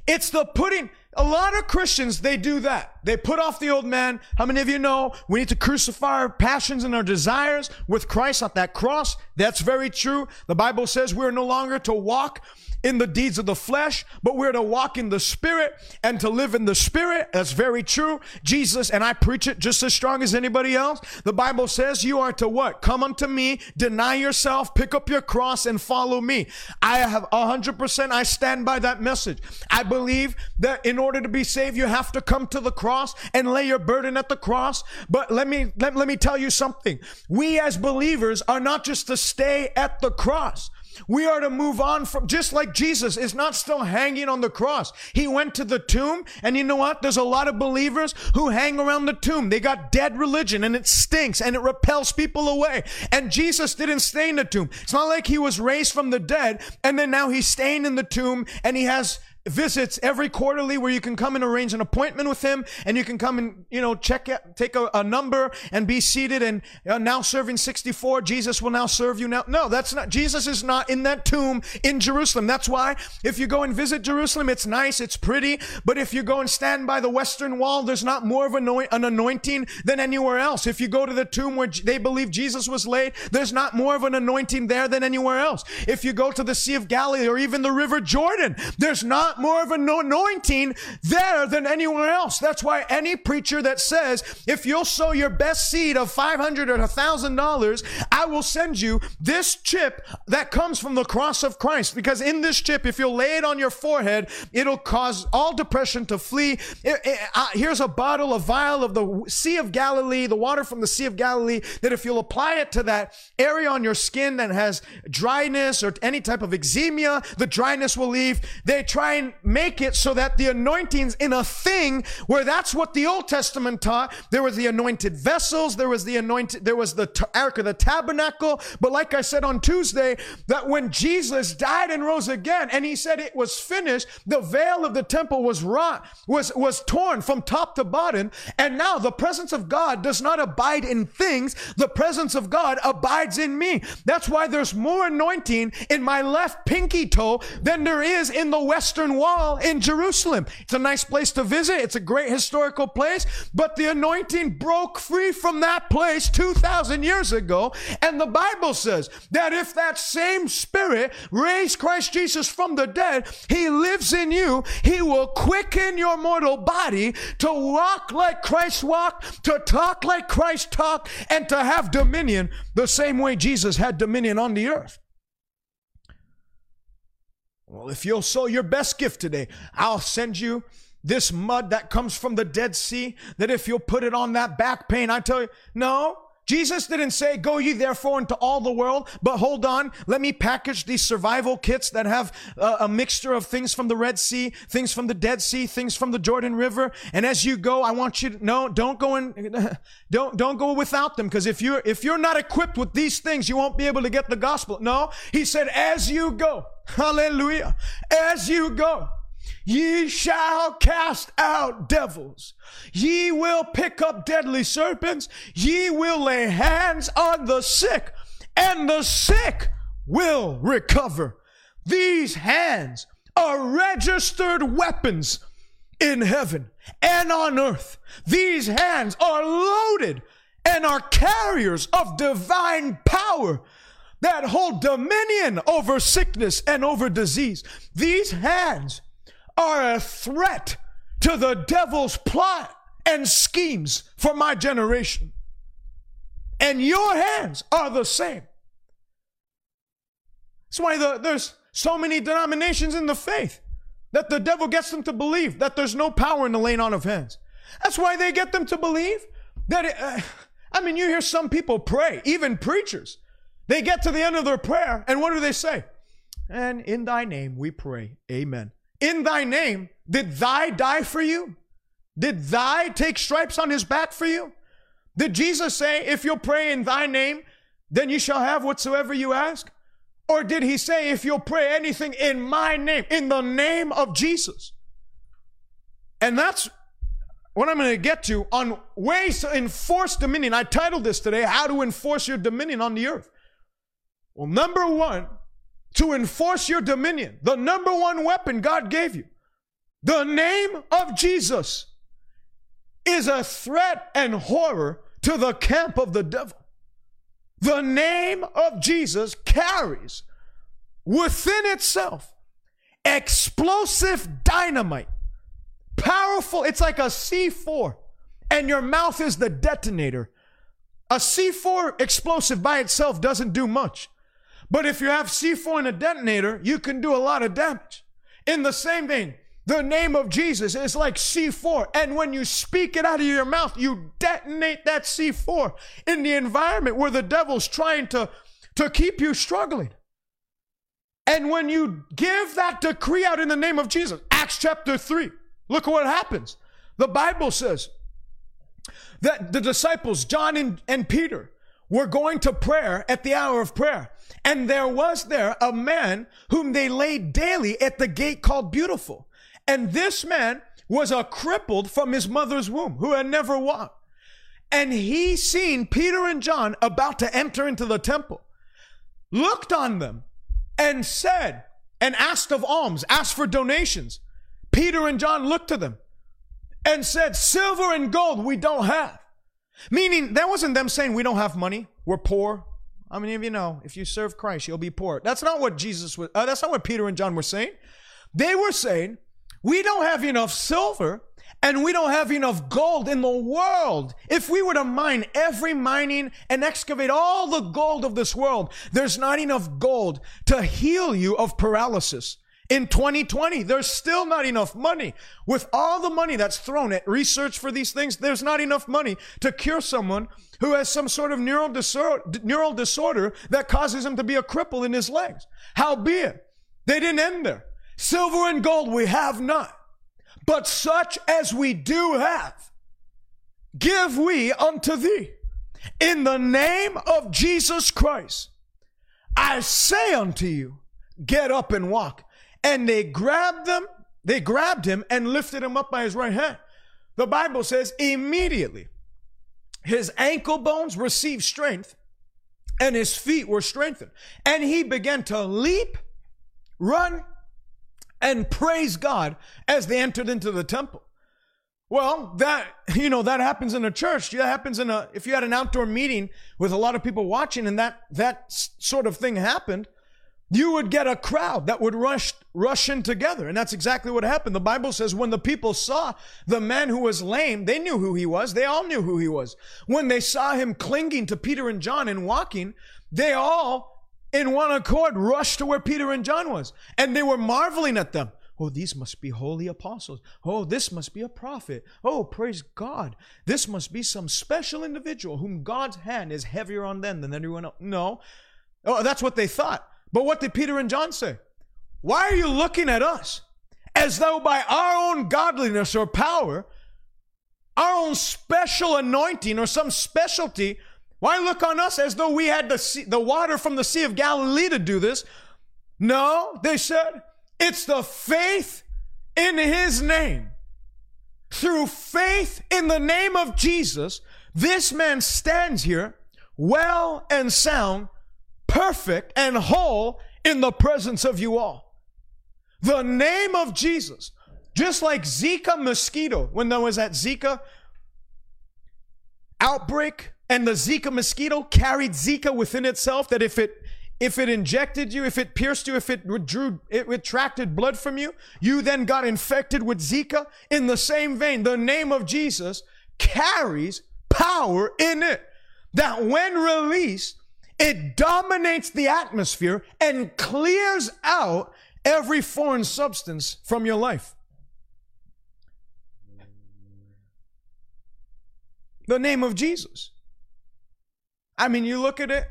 It's the putting, a lot of Christians, they do that. They put off the old man. How many of you know we need to crucify our passions and our desires with Christ at that cross? That's very true. The Bible says we're no longer to walk in the deeds of the flesh, but we're to walk in the spirit and to live in the spirit. That's very true. Jesus, and I preach it just as strong as anybody else. The Bible says you are to what? Come unto me, deny yourself, pick up your cross and follow me. I have a hundred percent, I stand by that message. I believe that in order to be saved, you have to come to the cross and lay your burden at the cross. But let me, let, let me tell you something. We as believers are not just to stay at the cross. We are to move on from, just like Jesus is not still hanging on the cross. He went to the tomb, and you know what? There's a lot of believers who hang around the tomb. They got dead religion, and it stinks, and it repels people away. And Jesus didn't stay in the tomb. It's not like he was raised from the dead, and then now he's staying in the tomb, and he has visits every quarterly where you can come and arrange an appointment with him and you can come and you know check take a, a number and be seated and uh, now serving 64 jesus will now serve you now. No that's not jesus is not in that tomb in jerusalem. That's why if you go and visit jerusalem it's nice it's pretty but if you go and stand by the western wall there's not more of an anointing than anywhere else. If you go to the tomb where they believe jesus was laid there's not more of an anointing there than anywhere else. If you go to the sea of galilee or even the river jordan there's not not more of an anointing there than anywhere else. That's why any preacher that says, if you'll sow your best seed of 500 or $1,000, I will send you this chip that comes from the cross of Christ. Because in this chip, if you'll lay it on your forehead, it'll cause all depression to flee. It, it, uh, here's a bottle, a vial of the Sea of Galilee, the water from the Sea of Galilee, that if you'll apply it to that area on your skin that has dryness or any type of eczema, the dryness will leave. They try and make it so that the anointing's in a thing where that's what the Old Testament taught. There was the anointed vessels, there was the anointed, there was the t- ark of the tabernacle. But like I said on Tuesday, that when Jesus died and rose again, and he said it was finished, the veil of the temple was wrought, was, was torn from top to bottom. And now the presence of God does not abide in things. The presence of God abides in me. That's why there's more anointing in my left pinky toe than there is in the western Wall in Jerusalem. It's a nice place to visit. It's a great historical place, but the anointing broke free from that place 2,000 years ago. And the Bible says that if that same spirit raised Christ Jesus from the dead, he lives in you, he will quicken your mortal body to walk like Christ walked, to talk like Christ talked, and to have dominion the same way Jesus had dominion on the earth. Well, if you'll sow your best gift today, I'll send you this mud that comes from the Dead Sea, that if you'll put it on that back pain, I tell you, no, Jesus didn't say, Go ye therefore into all the world, but hold on, let me package these survival kits that have uh, a mixture of things from the Red Sea, things from the Dead Sea, things from the Jordan River. And as you go, I want you to no, don't go in, don't don't go without them, because if you're if you're not equipped with these things, you won't be able to get the gospel. No, he said, as you go, hallelujah, as you go. Ye shall cast out devils. Ye will pick up deadly serpents. Ye will lay hands on the sick, and the sick will recover. These hands are registered weapons in heaven and on earth. These hands are loaded and are carriers of divine power that hold dominion over sickness and over disease. These hands are a threat to the devil's plot and schemes for my generation. And your hands are the same. That's why the, there's so many denominations in the faith that the devil gets them to believe that there's no power in the laying on of hands. That's why they get them to believe that, it, uh, I mean, you hear some people pray, even preachers. They get to the end of their prayer, and what do they say? And in thy name we pray, amen in thy name, did thy die for you? Did thy take stripes on his back for you? Did Jesus say, if you'll pray in thy name, then you shall have whatsoever you ask? Or did he say, if you'll pray anything in my name, in the name of Jesus? And that's what I'm going to get to on ways to enforce dominion. I titled this today, How to Enforce Your Dominion on the Earth. Well, number one, to enforce your dominion. The number one weapon God gave you. The name of Jesus is a threat and horror to the camp of the devil. The name of Jesus carries within itself explosive dynamite. Powerful, it's like a C4, and your mouth is the detonator. A C4 explosive by itself doesn't do much. But if you have C4 and a detonator, you can do a lot of damage. In the same vein, the name of Jesus is like C4. And when you speak it out of your mouth, you detonate that C4 in the environment where the devil's trying to, to keep you struggling. And when you give that decree out in the name of Jesus, Acts chapter 3, look at what happens. The Bible says that the disciples, John and, and Peter, were going to prayer at the hour of prayer. And there was there a man whom they laid daily at the gate called Beautiful. And this man was a crippled from his mother's womb who had never walked. And he seen Peter and John about to enter into the temple, looked on them and said, and asked of alms, asked for donations. Peter and John looked to them and said, Silver and gold we don't have. Meaning, that wasn't them saying we don't have money, we're poor. How many of you know if you serve Christ, you'll be poor? That's not what Jesus was, uh, that's not what Peter and John were saying. They were saying, we don't have enough silver and we don't have enough gold in the world. If we were to mine every mining and excavate all the gold of this world, there's not enough gold to heal you of paralysis. In 2020, there's still not enough money. With all the money that's thrown at research for these things, there's not enough money to cure someone who has some sort of neural disorder, neural disorder that causes him to be a cripple in his legs. Howbeit, they didn't end there. Silver and gold we have not, but such as we do have, give we unto thee. In the name of Jesus Christ, I say unto you, get up and walk. And they grabbed them, they grabbed him and lifted him up by his right hand. The Bible says immediately his ankle bones received strength and his feet were strengthened. And he began to leap, run, and praise God as they entered into the temple. Well, that, you know, that happens in a church. That happens in a, if you had an outdoor meeting with a lot of people watching and that, that sort of thing happened, you would get a crowd that would rush rush in together and that's exactly what happened the bible says when the people saw the man who was lame they knew who he was they all knew who he was when they saw him clinging to peter and john and walking they all in one accord rushed to where peter and john was and they were marveling at them Oh, these must be holy apostles. Oh, this must be a prophet. Oh, praise God. This must be some special individual whom God's hand is heavier on them than anyone else. No. Oh, that's what they thought. But what did Peter and John say? Why are you looking at us as though by our own godliness or power, our own special anointing or some specialty, why look on us as though we had the, sea, the water from the Sea of Galilee to do this? No, they said, it's the faith in his name. Through faith in the name of Jesus, this man stands here well and sound perfect and whole in the presence of you all. The name of Jesus, just like Zika mosquito, when there was that Zika outbreak and the Zika mosquito carried Zika within itself, that if it if it injected you, if it pierced you, if it drew, it retracted blood from you, you then got infected with Zika. In the same vein, the name of Jesus carries power in it that when released, it dominates the atmosphere and clears out every foreign substance from your life. The name of Jesus. I mean, you look at it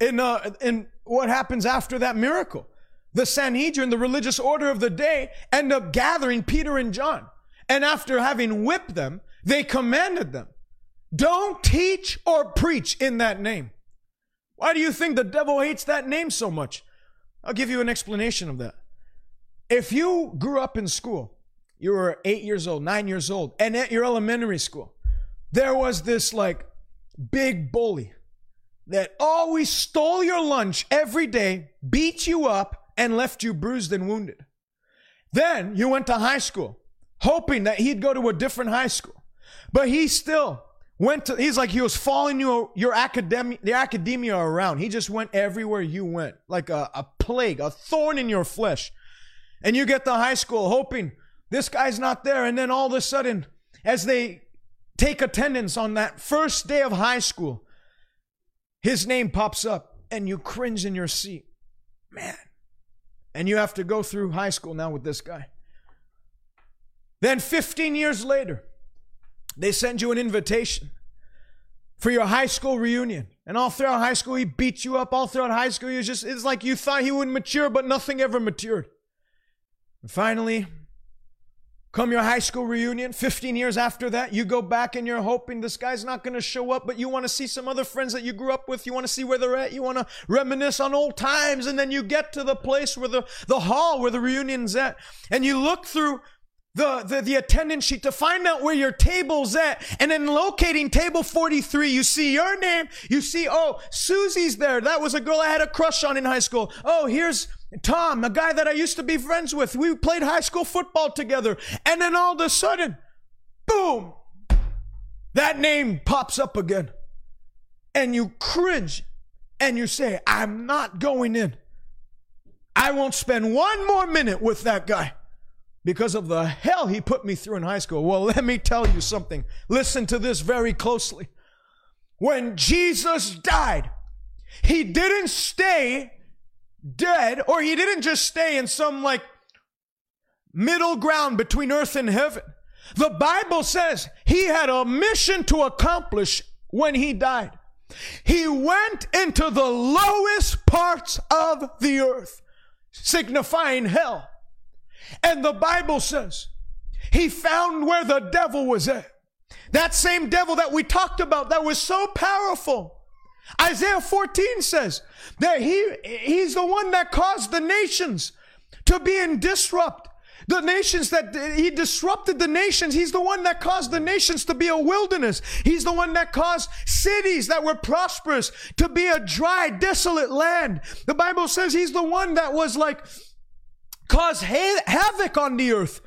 in, uh, in what happens after that miracle. The Sanhedrin, the religious order of the day, end up gathering Peter and John. And after having whipped them, they commanded them, don't teach or preach in that name. Why do you think the devil hates that name so much? I'll give you an explanation of that. If you grew up in school, you were eight years old, nine years old, and at your elementary school, there was this like big bully that always stole your lunch every day, beat you up, and left you bruised and wounded. Then you went to high school, hoping that he'd go to a different high school. But he still Went to, he's like, he was following your, your academia, the academia around. He just went everywhere you went, like a, a plague, a thorn in your flesh. And you get to high school hoping this guy's not there. And then all of a sudden, as they take attendance on that first day of high school, his name pops up and you cringe in your seat. Man. And you have to go through high school now with this guy. Then 15 years later, they send you an invitation. for your high school reunion. And all throughout high school, he beat you up. All throughout high school, was just, it's like you thought he would mature, but nothing ever matured. And finally, come your high school reunion, 15 years after that, you go back and you're hoping this guy's not going to show up, but you want to see some other friends that you grew up with. You want to see where they're at. You want to reminisce on old times. And then you get to the place where the, the hall where the reunion's at. And you look through the, the, the attendance sheet to find out where your table's at. And then locating table 43, you see your name. You see, oh, Susie's there. That was a girl I had a crush on in high school. Oh, here's Tom, a guy that I used to be friends with. We played high school football together. And then all of a sudden, boom, that name pops up again. And you cringe and you say, I'm not going in. I won't spend one more minute with that guy because of the hell he put me through in high school. Well, let me tell you something. Listen to this very closely. When Jesus died, he didn't stay dead, or he didn't just stay in some like middle ground between earth and heaven. The Bible says he had a mission to accomplish when he died. He went into the lowest parts of the earth, signifying hell. And the Bible says he found where the devil was at. That same devil that we talked about that was so powerful. Isaiah 14 says that he, he's the one that caused the nations to be in disrupt. The nations that he disrupted the nations. He's the one that caused the nations to be a wilderness. He's the one that caused cities that were prosperous to be a dry, desolate land. The Bible says he's the one that was like cause ha- havoc on the earth.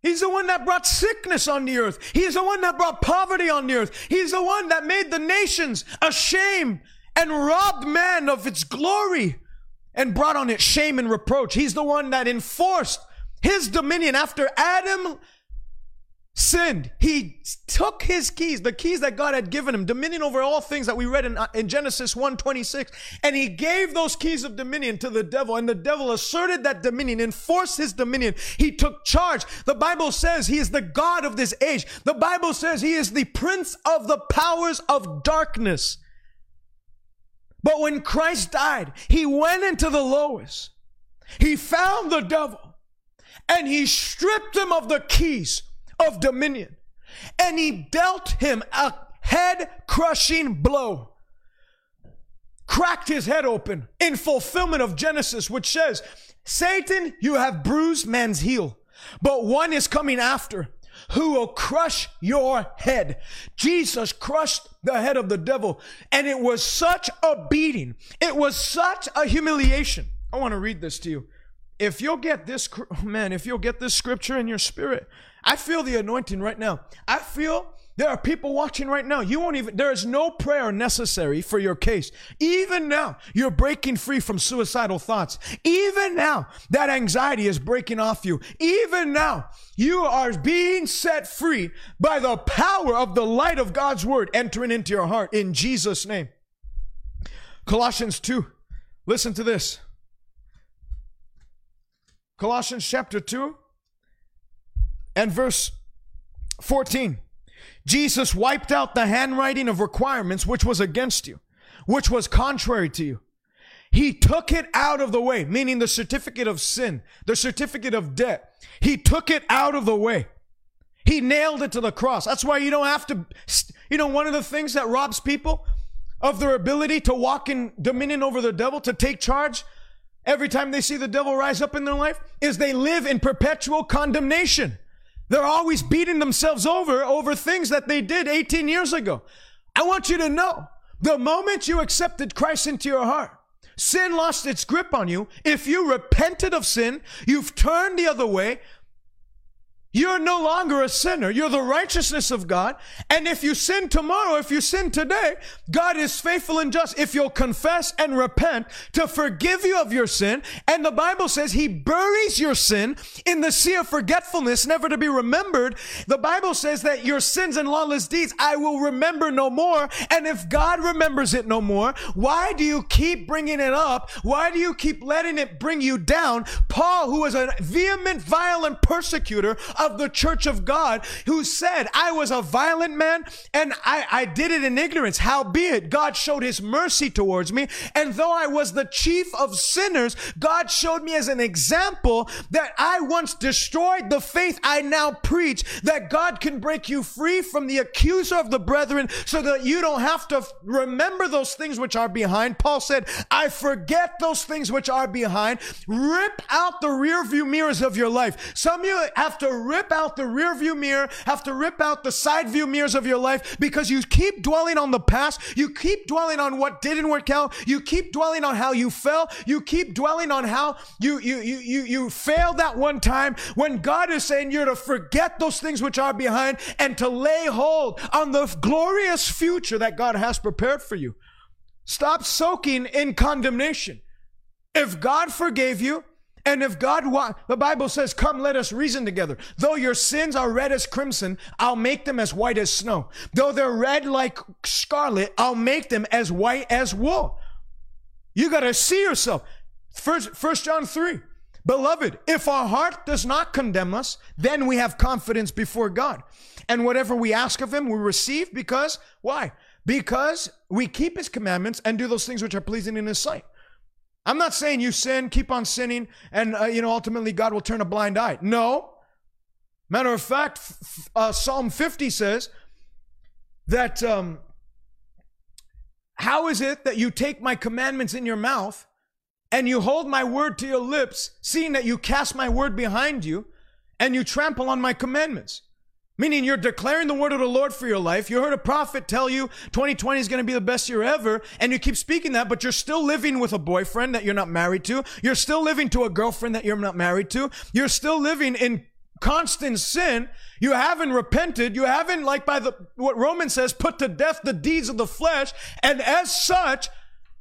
He's the one that brought sickness on the earth. He's the one that brought poverty on the earth. He's the one that made the nations ashamed and robbed man of its glory and brought on it shame and reproach. He's the one that enforced his dominion after Adam sinned. He took his keys, the keys that God had given him, dominion over all things that we read in, uh, in Genesis 1:26, and he gave those keys of dominion to the devil, and the devil asserted that dominion, enforced his dominion. He took charge. The Bible says he is the God of this age. The Bible says he is the prince of the powers of darkness. But when Christ died, he went into the lowest. He found the devil and he stripped him of the keys of dominion. And he dealt him a head crushing blow. Cracked his head open in fulfillment of Genesis, which says, Satan, you have bruised man's heel, but one is coming after who will crush your head. Jesus crushed the head of the devil, and it was such a beating. It was such a humiliation. I want to read this to you. If you'll get this, man, if you'll get this scripture in your spirit, I feel the anointing right now. I feel there are people watching right now. You won't even, there is no prayer necessary for your case. Even now, you're breaking free from suicidal thoughts. Even now, that anxiety is breaking off you. Even now, you are being set free by the power of the light of God's word entering into your heart in Jesus' name. Colossians 2. Listen to this. Colossians chapter 2 and verse 14. Jesus wiped out the handwriting of requirements which was against you, which was contrary to you. He took it out of the way, meaning the certificate of sin, the certificate of debt. He took it out of the way. He nailed it to the cross. That's why you don't have to, you know, one of the things that robs people of their ability to walk in dominion over the devil, to take charge every time they see the devil rise up in their life, is they live in perpetual condemnation. They're always beating themselves over over things that they did 18 years ago. I want you to know the moment you accepted Christ into your heart, sin lost its grip on you. If you repented of sin, you've turned the other way, you're no longer a sinner. You're the righteousness of God. And if you sin tomorrow, if you sin today, God is faithful and just if you'll confess and repent to forgive you of your sin. And the Bible says he buries your sin in the sea of forgetfulness, never to be remembered. The Bible says that your sins and lawless deeds I will remember no more. And if God remembers it no more, why do you keep bringing it up? Why do you keep letting it bring you down? Paul, who was a vehement, violent persecutor of the church of God who said, I was a violent man and I, I did it in ignorance. Howbeit, God showed his mercy towards me. And though I was the chief of sinners, God showed me as an example that I once destroyed the faith I now preach, that God can break you free from the accuser of the brethren so that you don't have to remember those things which are behind. Paul said, I forget those things which are behind. Rip out the rear view mirrors of your life. Some of you have to rip out the rear view mirror, have to rip out the side view mirrors of your life because you keep dwelling on the past. You keep dwelling on what didn't work out. You keep dwelling on how you fell. You keep dwelling on how you, you, you, you, you failed that one time when God is saying you're to forget those things which are behind and to lay hold on the glorious future that God has prepared for you. Stop soaking in condemnation. If God forgave you, and if God, wa- the Bible says, come, let us reason together. Though your sins are red as crimson, I'll make them as white as snow. Though they're red like scarlet, I'll make them as white as wool. You got to see yourself. First, First John 3. Beloved, if our heart does not condemn us, then we have confidence before God. And whatever we ask of him, we receive because, why? Because we keep his commandments and do those things which are pleasing in his sight. I'm not saying you sin, keep on sinning, and uh, you know ultimately God will turn a blind eye. No. Matter of fact, f- uh, Psalm 50 says that um, how is it that you take my commandments in your mouth and you hold my word to your lips, seeing that you cast my word behind you and you trample on my commandments? Meaning you're declaring the word of the Lord for your life. You heard a prophet tell you 2020 is going to be the best year ever, and you keep speaking that, but you're still living with a boyfriend that you're not married to. You're still living to a girlfriend that you're not married to. You're still living in constant sin. You haven't repented. You haven't, like by the, what Romans says, put to death the deeds of the flesh. And as such,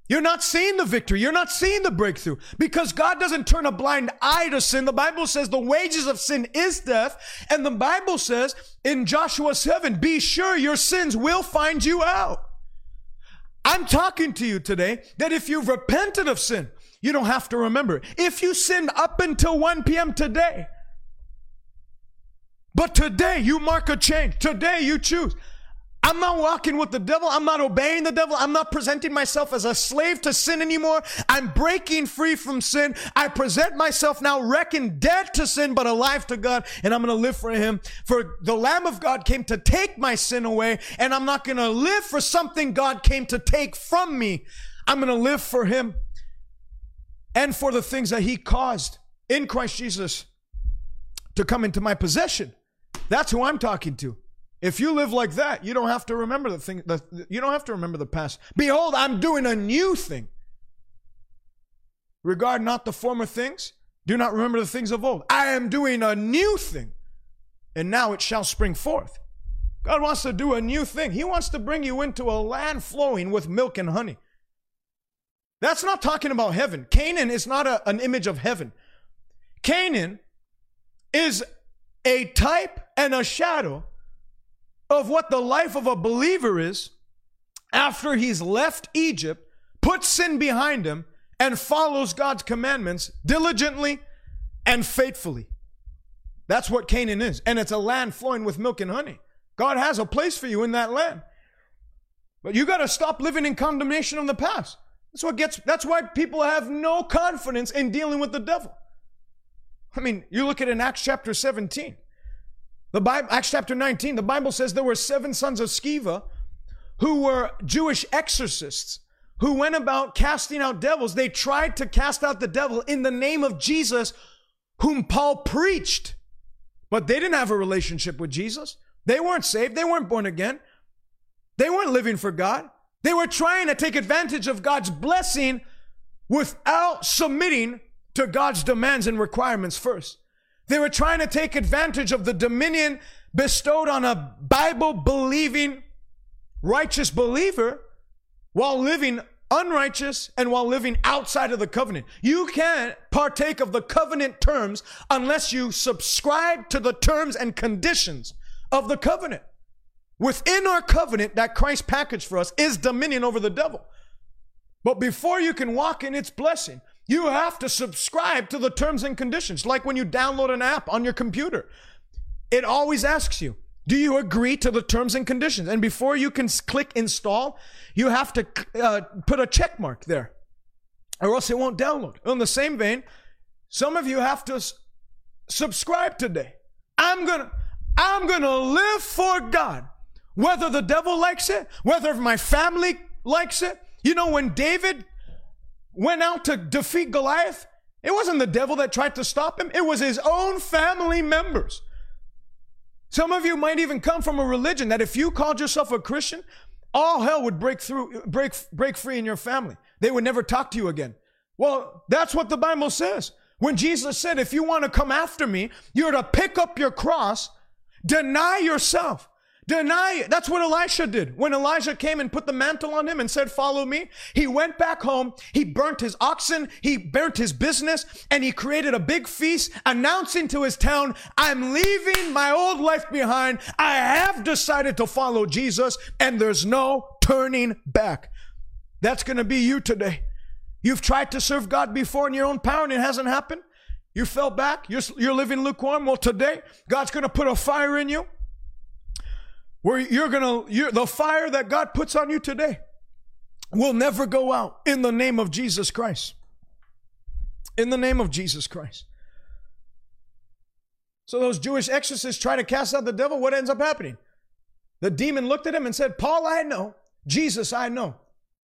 you're not seeing the victory. You're not seeing the breakthrough because God doesn't turn a blind eye to sin. The Bible says the wages of sin is death. And the Bible says in Joshua 7, be sure your sins will find you out. I'm talking to you today that if you've repented of sin, you don't have to remember. If you sinned up until 1 p.m. today, but today you mark a change. Today you choose. I'm not walking with the devil. I'm not obeying the devil. I'm not presenting myself as a slave to sin anymore. I'm breaking free from sin. I present myself now reckoned dead to sin, but alive to God, and I'm going to live for Him. For the Lamb of God came to take my sin away, and I'm not going to live for something God came to take from me. I'm going to live for Him and for the things that He caused in Christ Jesus to come into my possession. That's who I'm talking to. If you live like that, you don't have to remember the thing. The, you don't have to remember the past. Behold, I'm doing a new thing. Regard not the former things. Do not remember the things of old. I am doing a new thing, and now it shall spring forth. God wants to do a new thing. He wants to bring you into a land flowing with milk and honey. That's not talking about heaven. Canaan is not a, an image of heaven. Canaan is a type and a shadow of what the life of a believer is after he's left Egypt, puts sin behind him, and follows God's commandments diligently and faithfully. That's what Canaan is. And it's a land flowing with milk and honey. God has a place for you in that land. But you got to stop living in condemnation of the past. That's what gets that's why people have no confidence in dealing with the devil. I mean, you look at in Acts chapter 17. The Bible, Acts chapter 19, the Bible says there were seven sons of Sceva who were Jewish exorcists who went about casting out devils. They tried to cast out the devil in the name of Jesus, whom Paul preached. But they didn't have a relationship with Jesus. They weren't saved. They weren't born again. They weren't living for God. They were trying to take advantage of God's blessing without submitting to God's demands and requirements first. They were trying to take advantage of the dominion bestowed on a Bible believing, righteous believer while living unrighteous and while living outside of the covenant. You can't partake of the covenant terms unless you subscribe to the terms and conditions of the covenant. Within our covenant that Christ packaged for us is dominion over the devil. But before you can walk in its blessing, you have to subscribe to the terms and conditions, like when you download an app on your computer. it always asks you, do you agree to the terms and conditions? And before you can click install, you have to uh, put a check mark there, or else it won't download. In the same vein, some of you have to s- subscribe today. I'm gonna, I'm gonna live for God, whether the devil likes it, whether my family likes it. You know, when David went out to defeat Goliath, it wasn't the devil that tried to stop him, it was his own family members. Some of you might even come from a religion that if you called yourself a Christian, all hell would break through, break, break free in your family. They would never talk to you again. Well, that's what the Bible says. When Jesus said, if you want to come after me, you're to pick up your cross, deny yourself. Deny it. That's what Elisha did. When Elijah came and put the mantle on him and said, Follow me, he went back home. He burnt his oxen. He burnt his business and he created a big feast announcing to his town, I'm leaving my old life behind. I have decided to follow Jesus and there's no turning back. That's going to be you today. You've tried to serve God before in your own power and it hasn't happened. You fell back. You're, you're living lukewarm. Well, today, God's going to put a fire in you where you're gonna you're, the fire that god puts on you today will never go out in the name of jesus christ. In the name of jesus christ. So those jewish exorcists try to cast out the devil what ends up happening? The demon looked at him and said paul i know. Jesus i know.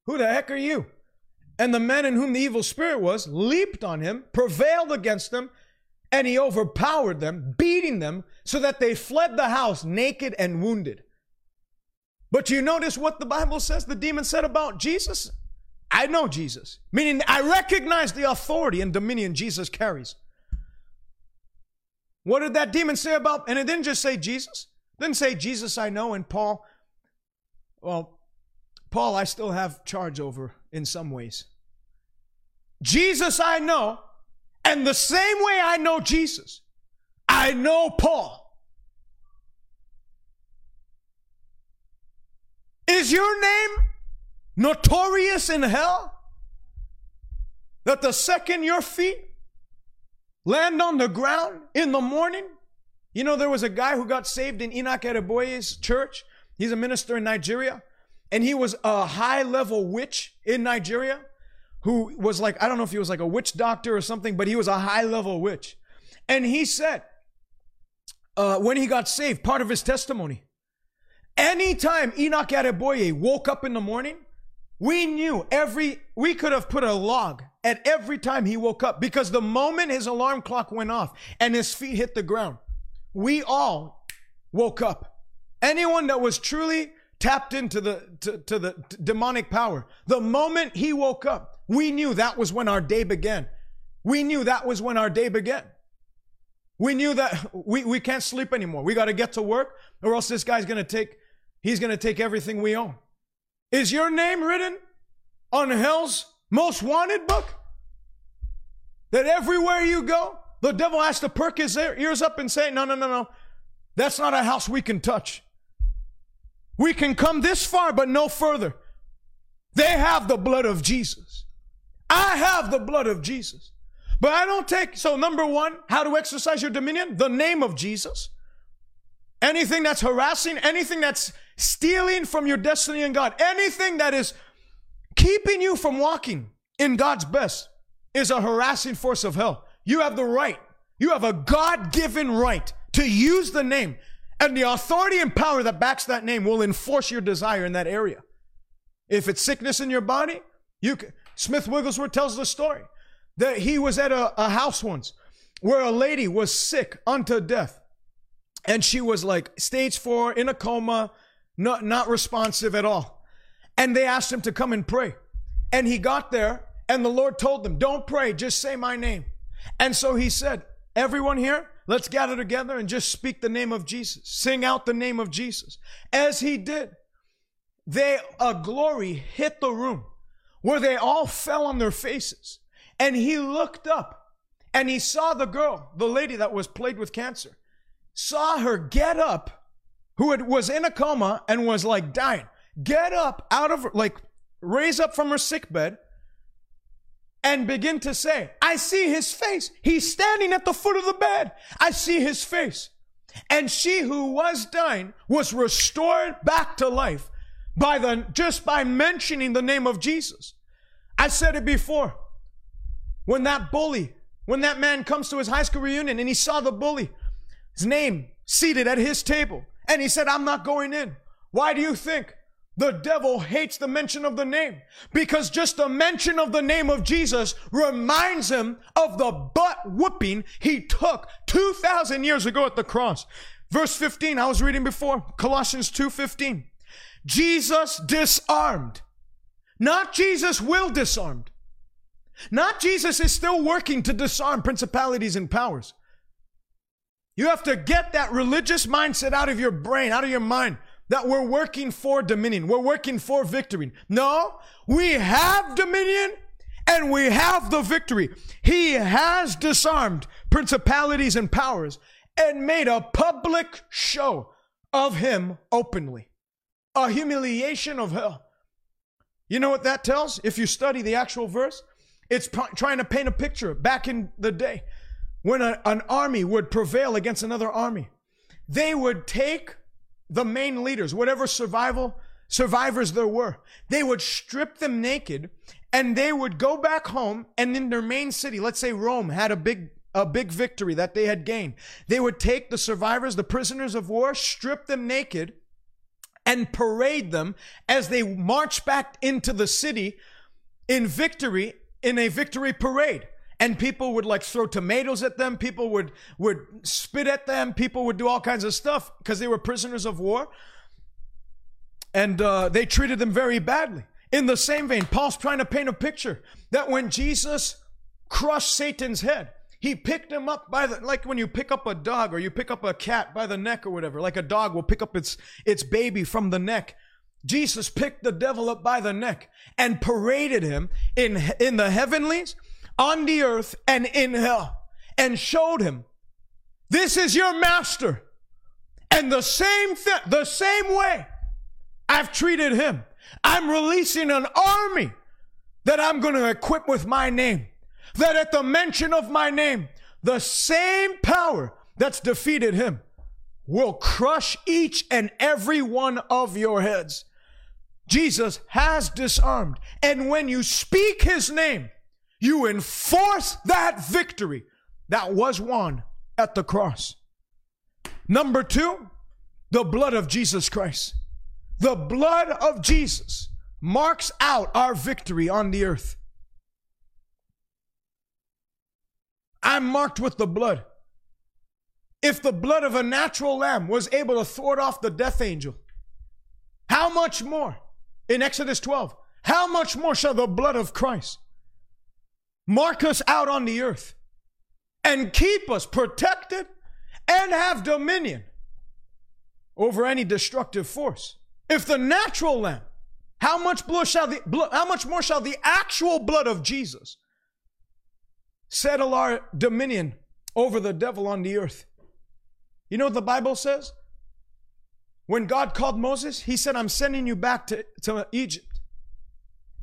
Who the heck are you? And the man in whom the evil spirit was leaped on him prevailed against them and he overpowered them, beating them so that they fled the house naked and wounded. But you notice what the Bible says the demon said about Jesus? I know Jesus, meaning I recognize the authority and dominion Jesus carries. What did that demon say about? And it didn't just say Jesus. It didn't say Jesus I know and Paul. Well, Paul I still have charge over in some ways. Jesus I know, and the same way I know Jesus, I know Paul. Is your name notorious in hell? That the second your feet land on the ground in the morning? You know, there was a guy who got saved in Enoch Adeboye's church. He's a minister in Nigeria. And he was a high level witch in Nigeria who was like, I don't know if he was like a witch doctor or something, but he was a high level witch. And he said, uh, when he got saved, part of his testimony, anytime Enoch Adeboye woke up in the morning, we knew every, we could have put a log at every time he woke up because the moment his alarm clock went off and his feet hit the ground, we all woke up. Anyone that was truly tapped into the to, to the demonic power, the moment he woke up, we knew that was when our day began. We knew that was when our day began. We knew that we, we can't sleep anymore. We got to get to work or else this guy's going to take, he's going to take everything we own. Is your name written on hell's most wanted book? That everywhere you go, the devil has to perk his ears up and say, no, no, no, no. That's not a house we can touch. We can come this far, but no further. They have the blood of Jesus. I have the blood of Jesus. But I don't take, so number one, how to exercise your dominion? The name of Jesus. Anything that's harassing, anything that's stealing from your destiny in God, anything that is keeping you from walking in God's best is a harassing force of hell. You have the right, you have a God given right to use the name, and the authority and power that backs that name will enforce your desire in that area. If it's sickness in your body, you can, Smith Wigglesworth tells the story that he was at a, a house once where a lady was sick unto death. And she was like stage four in a coma, not, not responsive at all. And they asked him to come and pray. And he got there, and the Lord told them, Don't pray, just say my name. And so he said, Everyone here, let's gather together and just speak the name of Jesus. Sing out the name of Jesus. As he did, they a glory hit the room where they all fell on their faces. And he looked up and he saw the girl, the lady that was plagued with cancer, saw her get up, who had, was in a coma and was like dying, get up out of like raise up from her sick bed and begin to say, I see his face. He's standing at the foot of the bed. I see his face. And she who was dying was restored back to life by the just by mentioning the name of Jesus. I said it before. When that bully, when that man comes to his high school reunion and he saw the bully, his name seated at his table, and he said, I'm not going in. Why do you think? The devil hates the mention of the name because just the mention of the name of Jesus reminds him of the butt whooping he took 2,000 years ago at the cross. Verse 15, I was reading before, Colossians 2:15. Jesus disarmed. Not Jesus will disarmed. Not Jesus is still working to disarm principalities and powers. You have to get that religious mindset out of your brain, out of your mind that we're working for dominion. We're working for victory. No, we have dominion and we have the victory. He has disarmed principalities and powers and made a public show of him openly. A humiliation of hell. You know what that tells? If you study the actual verse, it's trying to paint a picture back in the day when a, an army would prevail against another army. They would take the main leaders, whatever survival survivors there were, they would strip them naked and they would go back home and in their main city, let's say Rome had a big a big victory that they had gained. They would take the survivors, the prisoners of war, strip them naked and parade them as they march back into the city in victory in a victory parade and people would like throw tomatoes at them. People would would spit at them. People would do all kinds of stuff because they were prisoners of war. And uh, they treated them very badly. In the same vein paul's trying to paint a picture that when jesus crushed satan's head he picked him up by the like when you pick up a dog or you pick up a cat by the neck or whatever like a dog will pick up its its baby from the neck. Jesus picked the devil up by the neck and paraded him in in the heavenlies on the earth and in hell and showed him, This is your master. And the same thing, the same way I've treated him, I'm releasing an army that I'm going to equip with my name. That at the mention of my name, the same power that's defeated him will crush each and every one of your heads. Jesus has disarmed. And when you speak his name, you enforce that victory that was won at the cross. Number two, the blood of Jesus Christ. The blood of Jesus marks out our victory on the earth. I'm marked with the blood. If the blood of a natural lamb was able to thwart off the death angel, how much more in Exodus 12? How much more shall the blood of Christ mark us out on the earth, and keep us protected and have dominion over any destructive force. If the natural lamb, how much blood shall the blood, how much more shall the actual blood of Jesus settle our dominion over the devil on the earth? You know what the Bible says? When God called Moses, he said, I'm sending you back to, to Egypt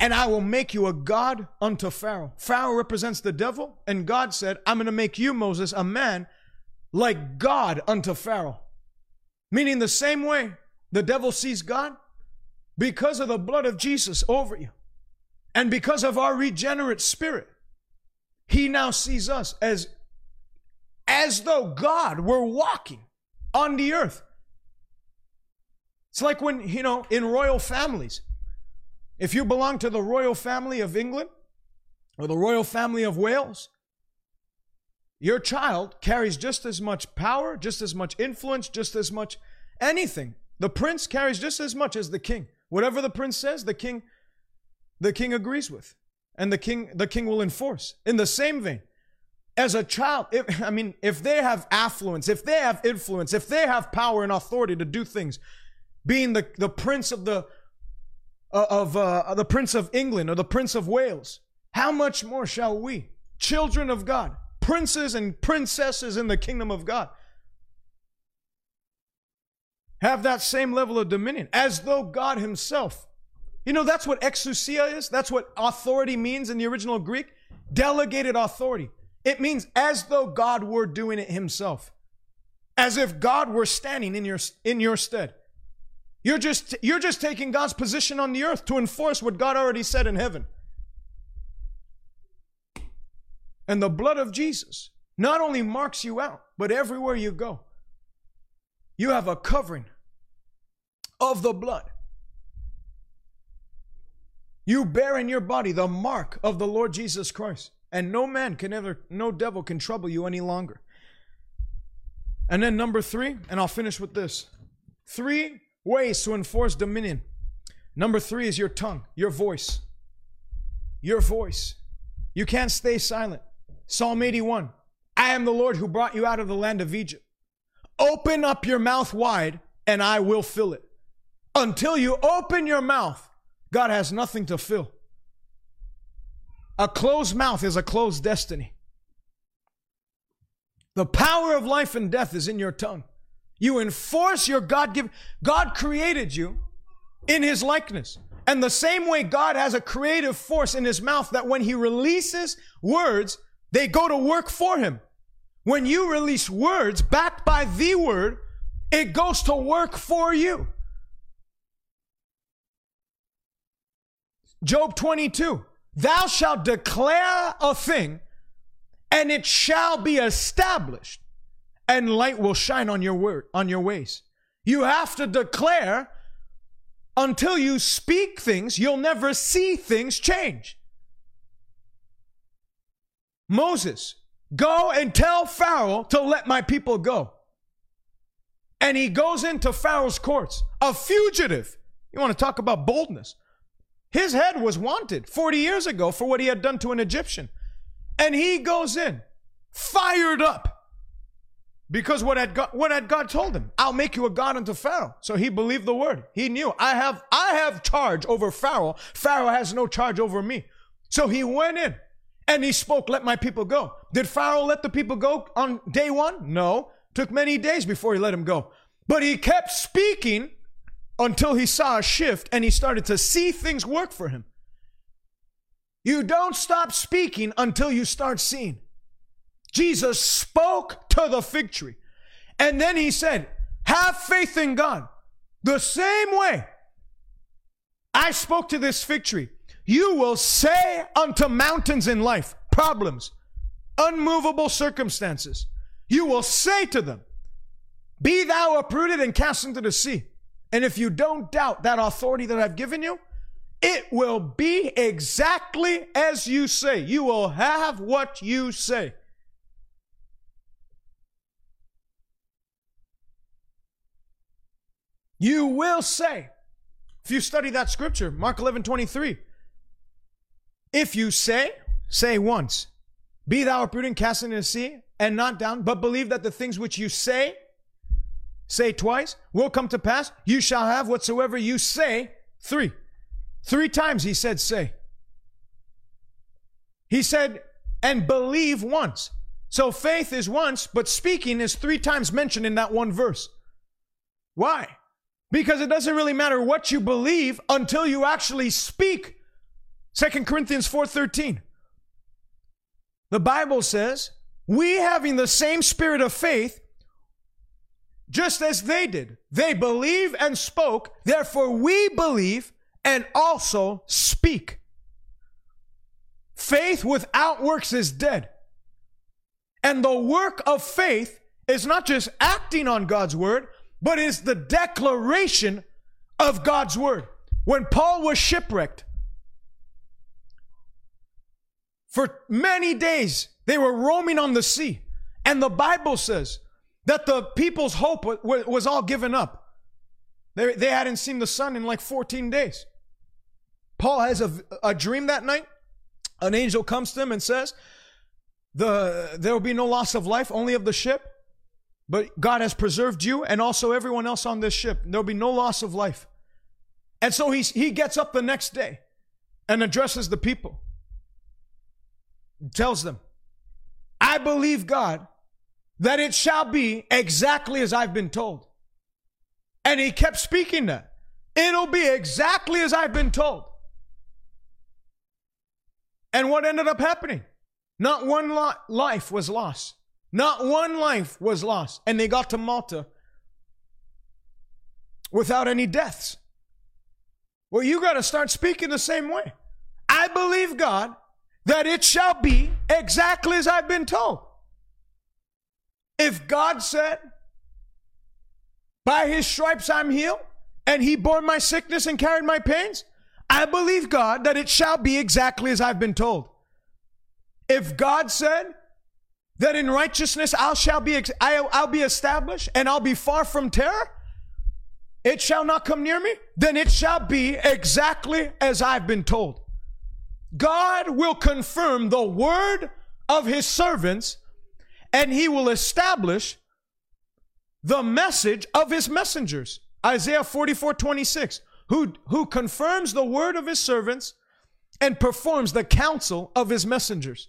and I will make you a God unto Pharaoh. Pharaoh represents the devil, and God said, I'm going to make you, Moses, a man like God unto Pharaoh. Meaning the same way the devil sees God, because of the blood of Jesus over you, and because of our regenerate spirit, he now sees us as, as though God were walking on the earth. It's like when, you know, in royal families, if you belong to the royal family of England or the royal family of Wales, your child carries just as much power, just as much influence, just as much anything. The prince carries just as much as the king. Whatever the prince says, the king the king agrees with and the king the king will enforce. In the same vein, as a child, if, I mean, if they have affluence, if they have influence, if they have power and authority to do things, being the, the prince of the of uh, the Prince of England or the Prince of Wales, how much more shall we, children of God, princes and princesses in the kingdom of God, have that same level of dominion as though God Himself. You know, that's what exousia is. That's what authority means in the original Greek delegated authority. It means as though God were doing it Himself. as if God were standing in your in your stead. You're just you're just taking God's position on the earth to enforce what God already said in heaven. And the blood of Jesus not only marks you out, but everywhere you go, you have a covering of the blood. You bear in your body the mark of the Lord Jesus Christ. And no man can ever, no devil can trouble you any longer. And then number three, and I'll finish with this three ways to enforce dominion. Number three is your tongue, your voice. Your voice. You can't stay silent. Psalm 81 I am the Lord who brought you out of the land of Egypt. Open up your mouth wide, and I will fill it. Until you open your mouth, God has nothing to fill. A closed mouth is a closed destiny. The power of life and death is in your tongue. You enforce your God given. God created you in his likeness. And the same way God has a creative force in his mouth that when he releases words, they go to work for him. When you release words backed by the word, it goes to work for you. Job 22 Thou shalt declare a thing, and it shall be established, and light will shine on your word, on your ways. You have to declare until you speak things, you'll never see things change. Moses, go and tell Pharaoh to let my people go. And he goes into Pharaoh's courts, a fugitive. You want to talk about boldness? His head was wanted 40 years ago for what he had done to an Egyptian. And he goes in, fired up. Because what had God, what had God told him? I'll make you a god unto Pharaoh. So he believed the word. He knew I have I have charge over Pharaoh. Pharaoh has no charge over me. So he went in and he spoke, let my people go. Did Pharaoh let the people go on day one? No. Took many days before he let him go. But he kept speaking until he saw a shift and he started to see things work for him. You don't stop speaking until you start seeing. Jesus spoke to the fig tree. And then he said, Have faith in God. The same way I spoke to this fig tree, you will say unto mountains in life, problems, unmovable circumstances, you will say to them, Be thou uprooted and cast into the sea. And if you don't doubt that authority that I've given you, it will be exactly as you say. You will have what you say. You will say. If you study that scripture, Mark 11 23, if you say, say once, be thou uprooted, cast into the sea, and not down, but believe that the things which you say say twice, will come to pass. You shall have whatsoever you say. Three. Three times he said, say. He said, and believe once. So faith is once, but speaking is three times mentioned in that one verse. Why? Because it doesn't really matter what you believe until you actually speak. Second Corinthians 4:13. The Bible says, "We having the same spirit of faith just as they did. They believe and spoke, therefore we believe and also speak. Faith without works is dead. And the work of faith is not just acting on God's word, but it's the declaration of God's word. When Paul was shipwrecked, for many days they were roaming on the sea. And the Bible says that the people's hope was all given up. They, they hadn't seen the sun in like 14 days. Paul has a, a dream that night. An angel comes to him and says, the, There will be no loss of life, only of the ship. But God has preserved you and also everyone else on this ship. There'll be no loss of life. And so he, he gets up the next day and addresses the people. Tells them, I believe God that it shall be exactly as I've been told. And he kept speaking that. It'll be exactly as I've been told. And what ended up happening? Not one life was lost. Not one life was lost. And they got to Malta without any deaths. Well, you got to start speaking the same way. I believe God that it shall be exactly as I've been told. If God said, by his stripes I'm healed, and he bore my sickness and carried my pains, I believe God that it shall be exactly as I've been told. If God said that in righteousness I shall be I'll, I'll be established and I'll be far from terror, it shall not come near me, then it shall be exactly as I've been told. God will confirm the word of his servants and he will establish the message of his messengers. Isaiah 44 26, who, who confirms the word of his servants and performs the counsel of his messengers.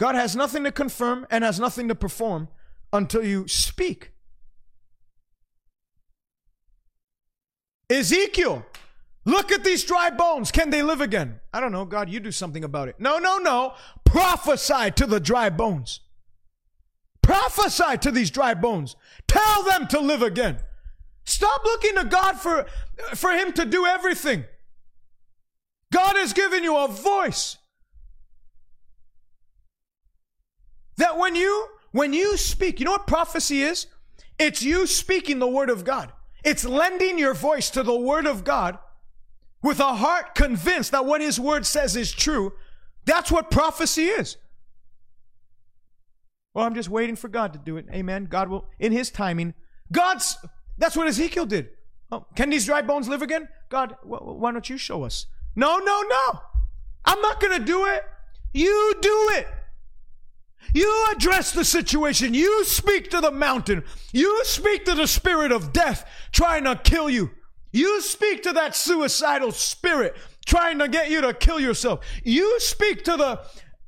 God has nothing to confirm and has nothing to perform until you speak. Ezekiel, look at these dry bones. Can they live again? I don't know. God, you do something about it. No, no, no. Prophesy to the dry bones. Prophesy to these dry bones. Tell them to live again. Stop looking to God for, for Him to do everything. God has given you a voice. That when you when you speak, you know what prophecy is? It's you speaking the word of God. It's lending your voice to the Word of God with a heart convinced that what His Word says is true. That's what prophecy is. Well, I'm just waiting for God to do it. Amen. God will, in His timing. God's, that's what Ezekiel did. Oh, can these dry bones live again? God, why don't you show us? No, no, no. I'm not going to do it. You do it. You address the situation. You speak to the mountain. You speak to the spirit of death trying to kill you. You speak to that suicidal spirit trying to get you to kill yourself. You speak to the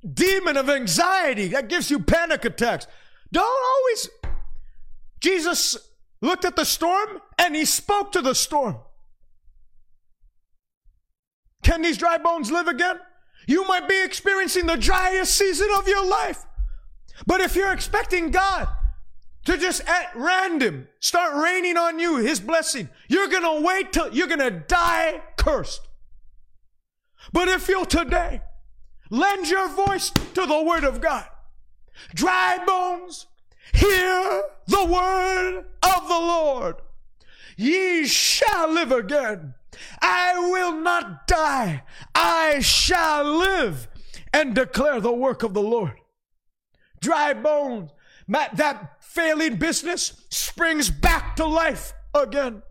demon of anxiety that gives you panic attacks. Don't always. Jesus looked at the storm and he spoke to the storm. Can these dry bones live again? You might be experiencing the driest season of your life. But if you're expecting God to just at random start raining on you his blessing, you're going to wait till you're going to die cursed. But if you'll today lend your voice to the word of God, dry bones, hear the word of the Lord. Ye shall live again. I will not die. I shall live and declare the work of the Lord dry bones. That failing business springs back to life again.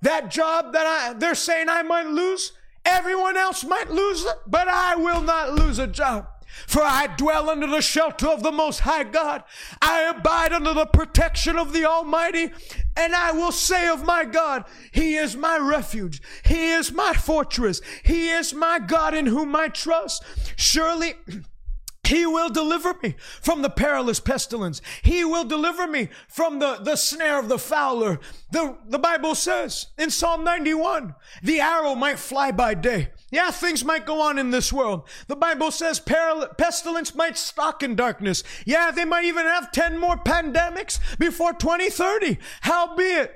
That job that I, they're saying I might lose, everyone else might lose it, but I will not lose a job. For I dwell under the shelter of the Most High God. I abide under the protection of the Almighty. And I will say of my God, He is my refuge. He is my fortress. He is my God in whom I trust. Surely he will deliver me from the perilous pestilence. He will deliver me from the, the snare of the fowler. The, the Bible says in Psalm 91, the arrow might fly by day. Yeah, things might go on in this world. The Bible says peril, pestilence might stalk in darkness. Yeah, they might even have 10 more pandemics before 2030. Howbeit,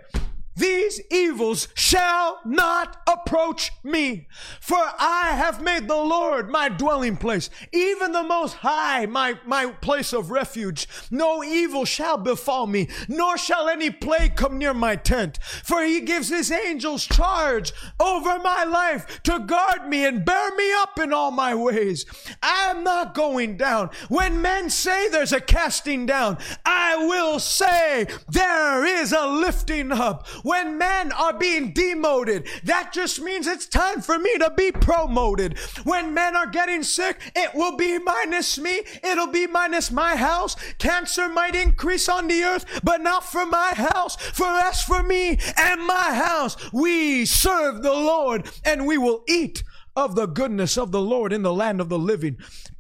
these evils shall not approach me. For I have made the Lord my dwelling place, even the most high my, my place of refuge. No evil shall befall me, nor shall any plague come near my tent. For he gives his angels charge over my life to guard me and bear me up in all my ways. I am not going down. When men say there's a casting down, I will say there is a lifting up. When men are being demoted, that just means it's time for me to be promoted. When men are getting sick, it will be minus me. It'll be minus my house. Cancer might increase on the earth, but not for my house. For as for me and my house, we serve the Lord and we will eat of the goodness of the Lord in the land of the living.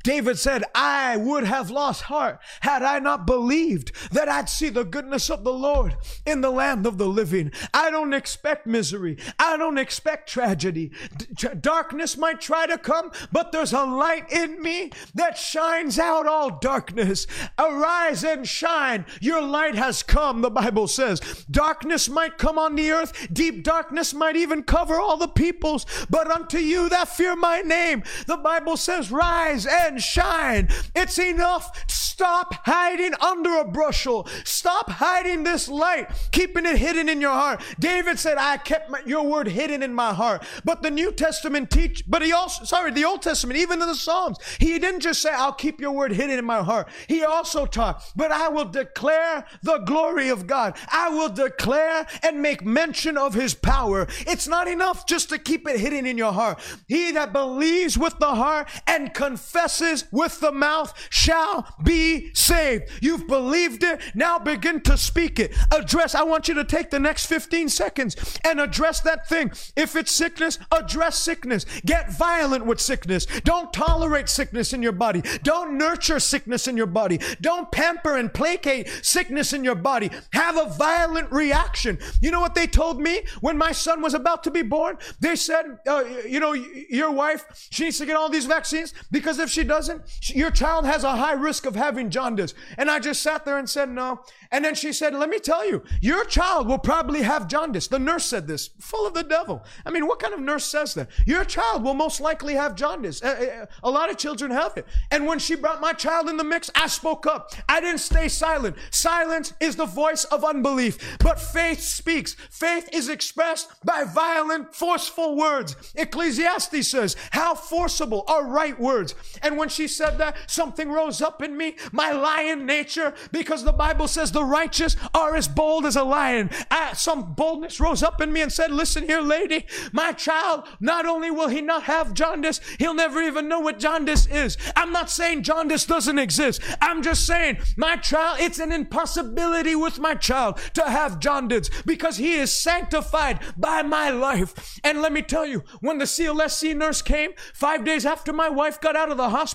David said, I would have lost heart had I not believed that I'd see the goodness of the Lord in the land of the living. I don't expect misery. I don't expect tragedy. D- darkness might try to come, but there's a light in me that shines out all darkness. Arise and shine. Your light has come, the Bible says. Darkness might come on the earth. Deep darkness might even cover all the peoples, but unto you that fear my name, the Bible says, rise and shine. It's enough. Stop hiding under a bushel. Stop hiding this light, keeping it hidden in your heart. David said, I kept my, your word hidden in my heart. But the New Testament teach, but he also, sorry, the Old Testament, even in the Psalms, he didn't just say, I'll keep your word hidden in my heart. He also taught, but I will declare the glory of God. I will declare and make mention of his power. It's not enough just to keep it hidden in your heart. He that believes with the heart and confesses with the mouth shall be saved. You've believed it. Now begin to speak it. Address. I want you to take the next 15 seconds and address that thing. If it's sickness, address sickness. Get violent with sickness. Don't tolerate sickness in your body. Don't nurture sickness in your body. Don't pamper and placate sickness in your body. Have a violent reaction. You know what they told me when my son was about to be born? They said, uh, you know, your wife, she needs to get all these vaccines because if she doesn't, your child has a high risk of having jaundice. And I just sat there and said, no. And then she said, let me tell you, your child will probably have jaundice. The nurse said this, full of the devil. I mean, what kind of nurse says that? Your child will most likely have jaundice. A, a, a lot of children have it. And when she brought my child in the mix, I spoke up. I didn't stay silent. Silence is the voice of unbelief, but faith speaks. Faith is expressed by violent, forceful words. Ecclesiastes says, how forcible are right words. And when she said that, something rose up in me, my lion nature, because the Bible says the righteous are as bold as a lion. I, some boldness rose up in me and said, Listen here, lady, my child, not only will he not have jaundice, he'll never even know what jaundice is. I'm not saying jaundice doesn't exist. I'm just saying, my child, it's an impossibility with my child to have jaundice because he is sanctified by my life. And let me tell you, when the CLSC nurse came, five days after my wife got out of the hospital,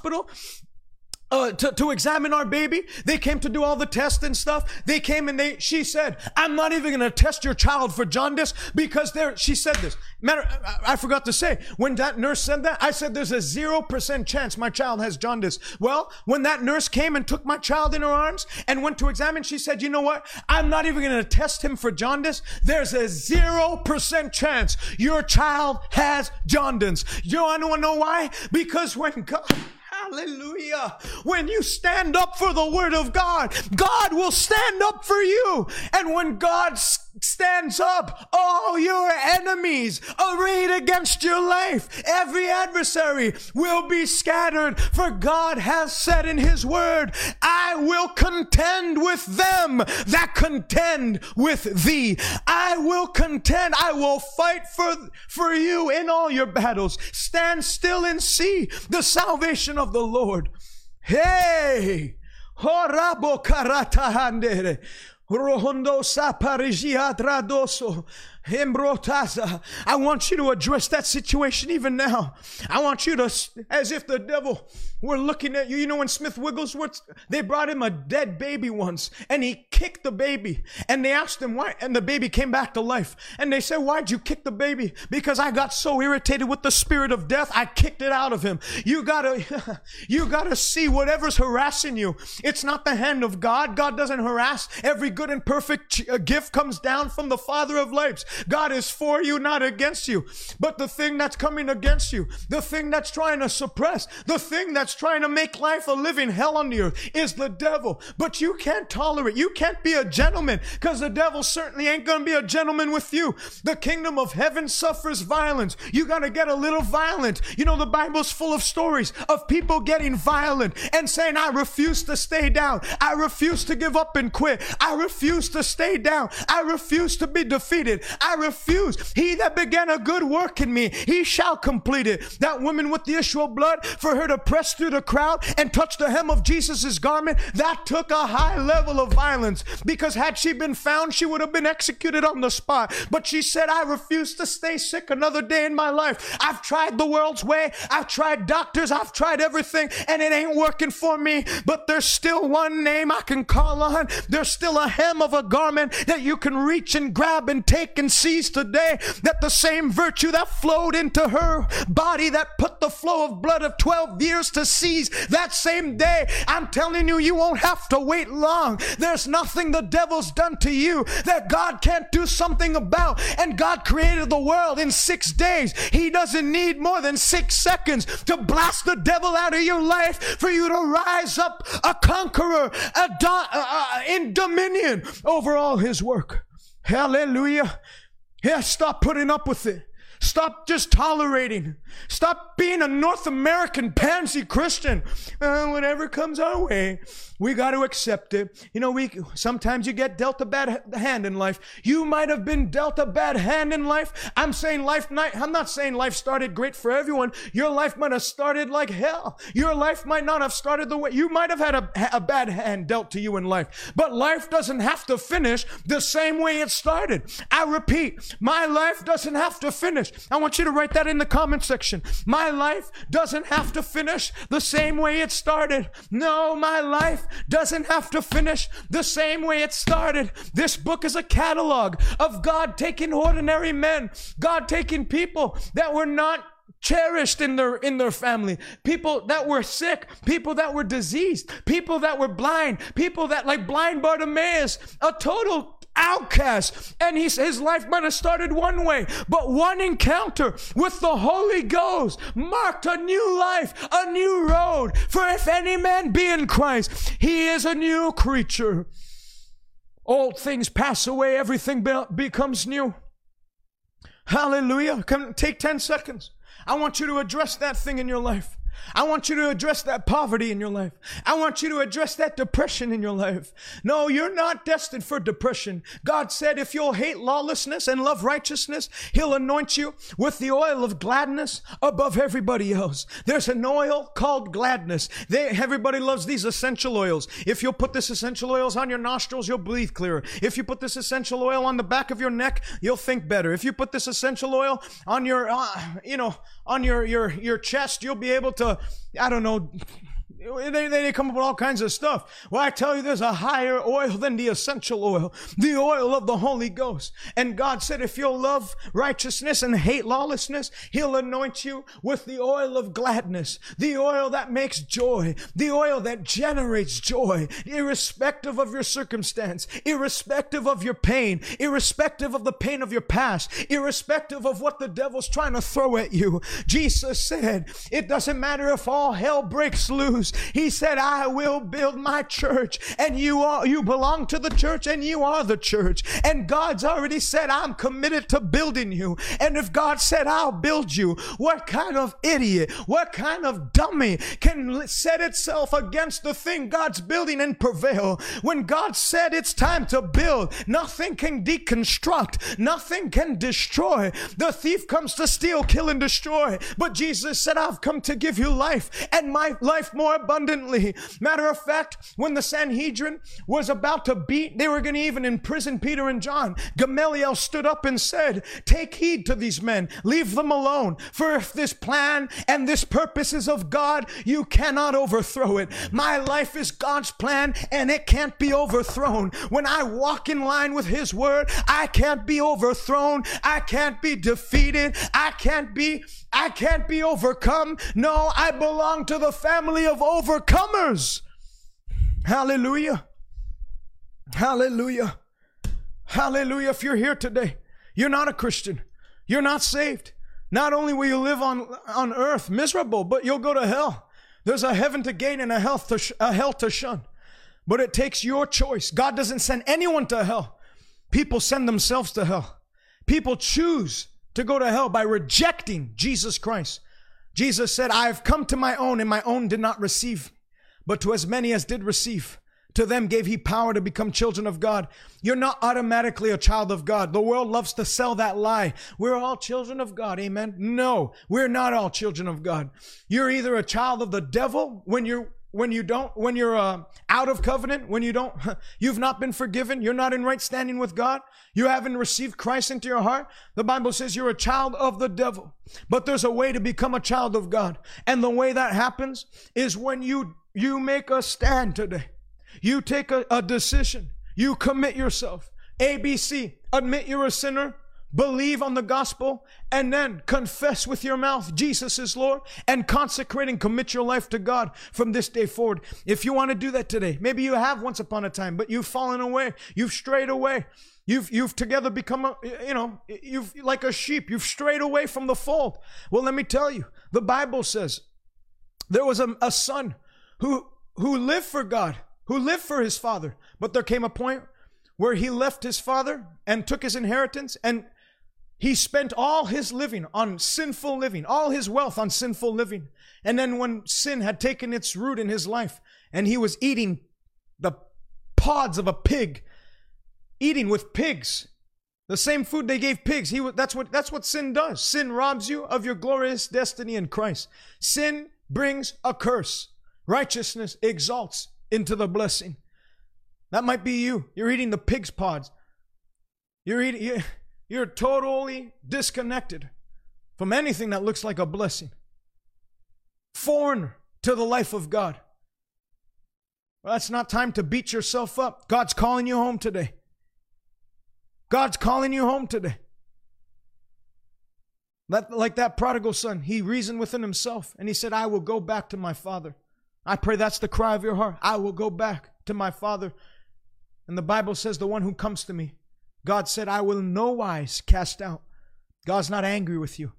uh, to, to examine our baby. They came to do all the tests and stuff. They came and they, she said, I'm not even going to test your child for jaundice because there, she said this. Matter, I, I forgot to say, when that nurse said that, I said there's a 0% chance my child has jaundice. Well, when that nurse came and took my child in her arms and went to examine, she said, you know what? I'm not even going to test him for jaundice. There's a 0% chance your child has jaundice. You want to know why? Because when God, Hallelujah. When you stand up for the word of God, God will stand up for you. And when God stands up, all your enemies arrayed against your life, every adversary will be scattered. For God has said in his word, I will contend with them that contend with thee. I will contend. I will fight for, for you in all your battles. Stand still and see the salvation of the Lord. Hey! Rohondo saparigia tradoso. I want you to address that situation even now. I want you to, as if the devil were looking at you. You know, when Smith Wigglesworth, they brought him a dead baby once and he kicked the baby and they asked him why, and the baby came back to life. And they said, Why'd you kick the baby? Because I got so irritated with the spirit of death, I kicked it out of him. You gotta, you gotta see whatever's harassing you. It's not the hand of God. God doesn't harass. Every good and perfect uh, gift comes down from the Father of lights. God is for you, not against you. But the thing that's coming against you, the thing that's trying to suppress, the thing that's trying to make life a living hell on the earth is the devil. But you can't tolerate, you can't be a gentleman because the devil certainly ain't going to be a gentleman with you. The kingdom of heaven suffers violence. You got to get a little violent. You know, the Bible's full of stories of people getting violent and saying, I refuse to stay down. I refuse to give up and quit. I refuse to stay down. I refuse to be defeated. I refuse. He that began a good work in me, he shall complete it. That woman with the issue of blood, for her to press through the crowd and touch the hem of Jesus' garment, that took a high level of violence because had she been found, she would have been executed on the spot. But she said, I refuse to stay sick another day in my life. I've tried the world's way. I've tried doctors. I've tried everything and it ain't working for me. But there's still one name I can call on. There's still a hem of a garment that you can reach and grab and take and seize today. That the same virtue that flowed into her body that put the flow of blood of 12 years to that same day. I'm telling you, you won't have to wait long. There's nothing the devil's done to you that God can't do something about. And God created the world in six days. He doesn't need more than six seconds to blast the devil out of your life for you to rise up a conqueror a do- uh, in dominion over all his work. Hallelujah. Yeah, stop putting up with it. Stop just tolerating. Stop being a North American pansy Christian. Uh, whatever comes our way, we got to accept it. You know, we sometimes you get dealt a bad hand in life. You might have been dealt a bad hand in life. I'm saying life. Night. I'm not saying life started great for everyone. Your life might have started like hell. Your life might not have started the way you might have had a, a bad hand dealt to you in life. But life doesn't have to finish the same way it started. I repeat, my life doesn't have to finish. I want you to write that in the comment section. My life doesn't have to finish the same way it started. No, my life doesn't have to finish the same way it started. This book is a catalog of God taking ordinary men, God taking people that were not cherished in their in their family people that were sick people that were diseased people that were blind people that like blind bartimaeus a total outcast. And he, his life might have started one way, but one encounter with the Holy Ghost marked a new life, a new road. For if any man be in Christ, he is a new creature. Old things pass away, everything be- becomes new. Hallelujah. Come take 10 seconds. I want you to address that thing in your life. I want you to address that poverty in your life. I want you to address that depression in your life. No, you're not destined for depression. God said if you'll hate lawlessness and love righteousness, He'll anoint you with the oil of gladness above everybody else. There's an oil called gladness. They, everybody loves these essential oils. If you'll put this essential oils on your nostrils, you'll breathe clearer. If you put this essential oil on the back of your neck, you'll think better. If you put this essential oil on your, uh, you know, on your, your, your chest, you'll be able to, I don't know, they, they come up with all kinds of stuff. Well, I tell you, there's a higher oil than the essential oil, the oil of the Holy Ghost. And God said, if you'll love righteousness and hate lawlessness, He'll anoint you with the oil of gladness, the oil that makes joy, the oil that generates joy, irrespective of your circumstance, irrespective of your pain, irrespective of the pain of your past, irrespective of what the devil's trying to throw at you. Jesus said, it doesn't matter if all hell breaks loose. He said, I will build my church and you are, you belong to the church and you are the church. And God's already said, I'm committed to building you. And if God said, I'll build you, what kind of idiot, what kind of dummy can set itself against the thing God's building and prevail? When God said it's time to build, nothing can deconstruct, nothing can destroy. The thief comes to steal, kill, and destroy. But Jesus said, I've come to give you life and my life more abundantly. Matter of fact, when the Sanhedrin was about to beat, they were going to even imprison Peter and John. Gamaliel stood up and said, Take heed to these men, leave them alone. For if this plan and this purpose is of God, you cannot overthrow it. My life is God's plan and it can't be overthrown. When I walk in line with His word, I can't be overthrown. I can't be defeated. I can't be, I can't be overcome. No, I belong to the family of overcomers. Hallelujah. Hallelujah. Hallelujah. If you're here today, you're not a Christian. You're not saved. Not only will you live on, on earth miserable, but you'll go to hell. There's a heaven to gain and a, hell to sh- a hell to shun. But it takes your choice. God doesn't send anyone to hell. People send themselves to hell. People choose to go to hell by rejecting Jesus Christ. Jesus said, I have come to my own, and my own did not receive. But to as many as did receive, To them gave he power to become children of God. You're not automatically a child of God. The world loves to sell that lie. We're all children of God. Amen. No, we're not all children of God. You're either a child of the devil when you're when you don't when you're uh, out of covenant when you don't you've not been forgiven you're not in right standing with god you haven't received christ into your heart the bible says you're a child of the devil. But there's a way to become a child of god. And the way that happens is when you you make a stand today. You take a, a decision. You commit yourself. ABC, admit you're a sinner, believe on the gospel, and then confess with your mouth Jesus is Lord and consecrate and commit your life to God from this day forward. If you want to do that today, maybe you have once upon a time, but you've fallen away, you've strayed away. You've you've together become a you know you've like a sheep you've strayed away from the fold. Well, let me tell you, the Bible says there was a, a son who who lived for God who lived for his father. But there came a point where he left his father and took his inheritance and he spent all his living on sinful living, all his wealth on sinful living. And then when sin had taken its root in his life and he was eating the pods of a pig, eating with pigs, the same food they gave pigs. He that's what that's what sin does. Sin robs you of your glorious destiny in Christ. Sin brings a curse. Righteousness exalts into the blessing. That might be you. You're eating the pig's pods. You're eating, you're totally disconnected from anything that looks like a blessing. Foreign to the life of God. Well, that's not time to beat yourself up. God's calling you home today. God's calling you home today. like that prodigal son, he reasoned within himself and he said, I will go back to my father. I pray that's the cry of your heart. I will go back to my Father. And the Bible says, The one who comes to me, God said, I will no wise cast out. God's not angry with you.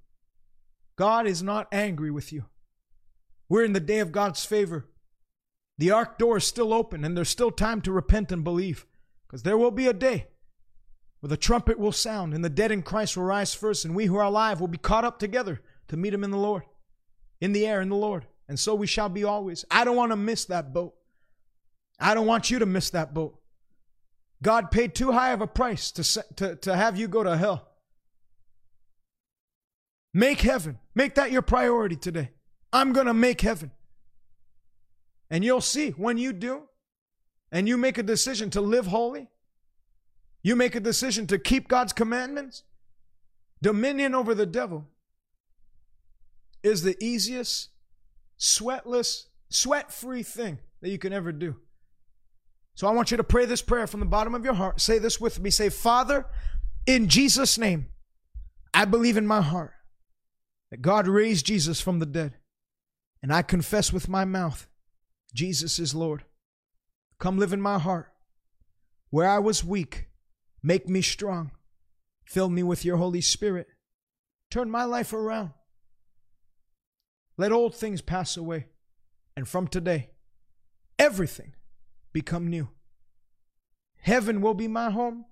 God is not angry with you. We're in the day of God's favor. The ark door is still open, and there's still time to repent and believe. Because there will be a day where the trumpet will sound, and the dead in Christ will rise first, and we who are alive will be caught up together to meet him in the Lord, in the air in the Lord and so we shall be always. I don't want to miss that boat. I don't want you to miss that boat. God paid too high of a price to, to, to have you go to hell. Make heaven. Make that your priority today. I'm going to make heaven. And you'll see when you do, and you make a decision to live holy, you make a decision to keep God's commandments, dominion over the devil is the easiest sweatless, sweat free thing that you can ever do. So I want you to pray this prayer from the bottom of your heart. Say this with me. Say, Father, in Jesus' name, I believe in my heart that God raised Jesus from the dead. And I confess with my mouth, Jesus is Lord. Come live in my heart. Where I was weak, make me strong. Fill me with your Holy Spirit. Turn my life around. Let old things pass away, and from today, everything become new. Heaven will be my home.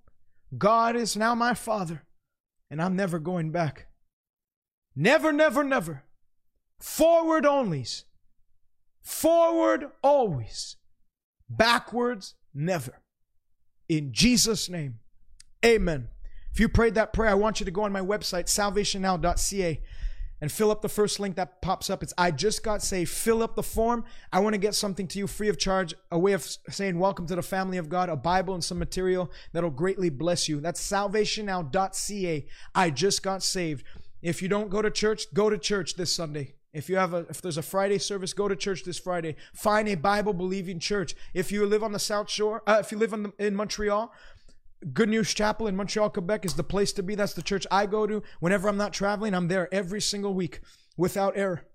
God is now my Father, and I'm never going back. Never, never, never. Forward onlys. Forward always. Backwards never. In Jesus' name, amen. If you prayed that prayer, I want you to go on my website, salvationnow.ca and fill up the first link that pops up. It's I just got saved. Fill up the form. I want to get something to you free of charge, a way of saying welcome to the family of God, a Bible and some material that'll greatly bless you. That's salvationnow.ca. I just got saved. If you don't go to church, go to church this Sunday. If you have a if there's a Friday service, go to church this Friday. Find a Bible believing church. If you live on the South Shore, uh, if you live the, in Montreal, Good News Chapel in Montreal, Quebec is the place to be. That's the church I go to. Whenever I'm not traveling, I'm there every single week without error.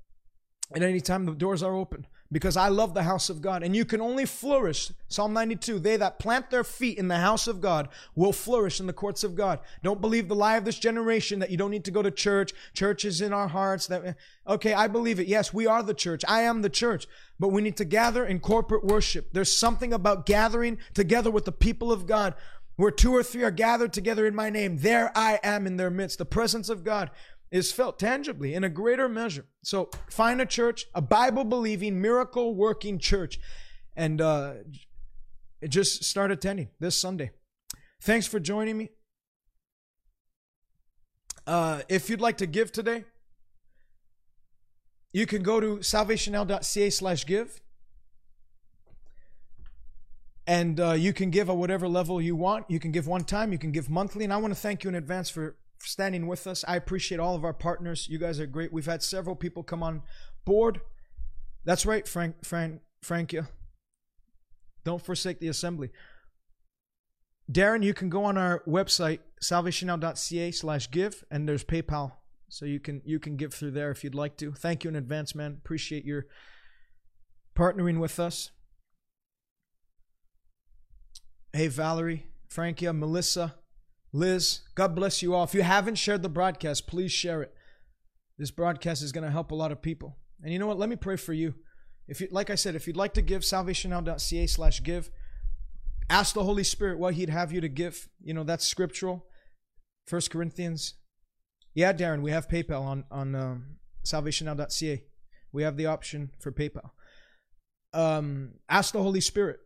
And anytime the doors are open because I love the house of God. And you can only flourish. Psalm 92 They that plant their feet in the house of God will flourish in the courts of God. Don't believe the lie of this generation that you don't need to go to church. Church is in our hearts. That Okay, I believe it. Yes, we are the church. I am the church. But we need to gather in corporate worship. There's something about gathering together with the people of God where two or three are gathered together in my name, there I am in their midst. The presence of God is felt tangibly in a greater measure. So find a church, a Bible believing, miracle working church, and uh, just start attending this Sunday. Thanks for joining me. Uh, if you'd like to give today, you can go to salvationnow.ca slash give. And uh, you can give at whatever level you want. You can give one time, you can give monthly. And I want to thank you in advance for standing with us. I appreciate all of our partners. You guys are great. We've had several people come on board. That's right, Frank, Frank, Frankia. Don't forsake the assembly. Darren, you can go on our website, salvationnow.ca slash give, and there's PayPal. So you can you can give through there if you'd like to. Thank you in advance, man. Appreciate your partnering with us. Hey Valerie, Frankia, Melissa, Liz, God bless you all. If you haven't shared the broadcast, please share it. This broadcast is going to help a lot of people. And you know what? Let me pray for you. If you, like I said, if you'd like to give, salvationnow.ca slash give. Ask the Holy Spirit what He'd have you to give. You know, that's scriptural. First Corinthians. Yeah, Darren, we have PayPal on, on um, salvationnow.ca. We have the option for PayPal. Um, ask the Holy Spirit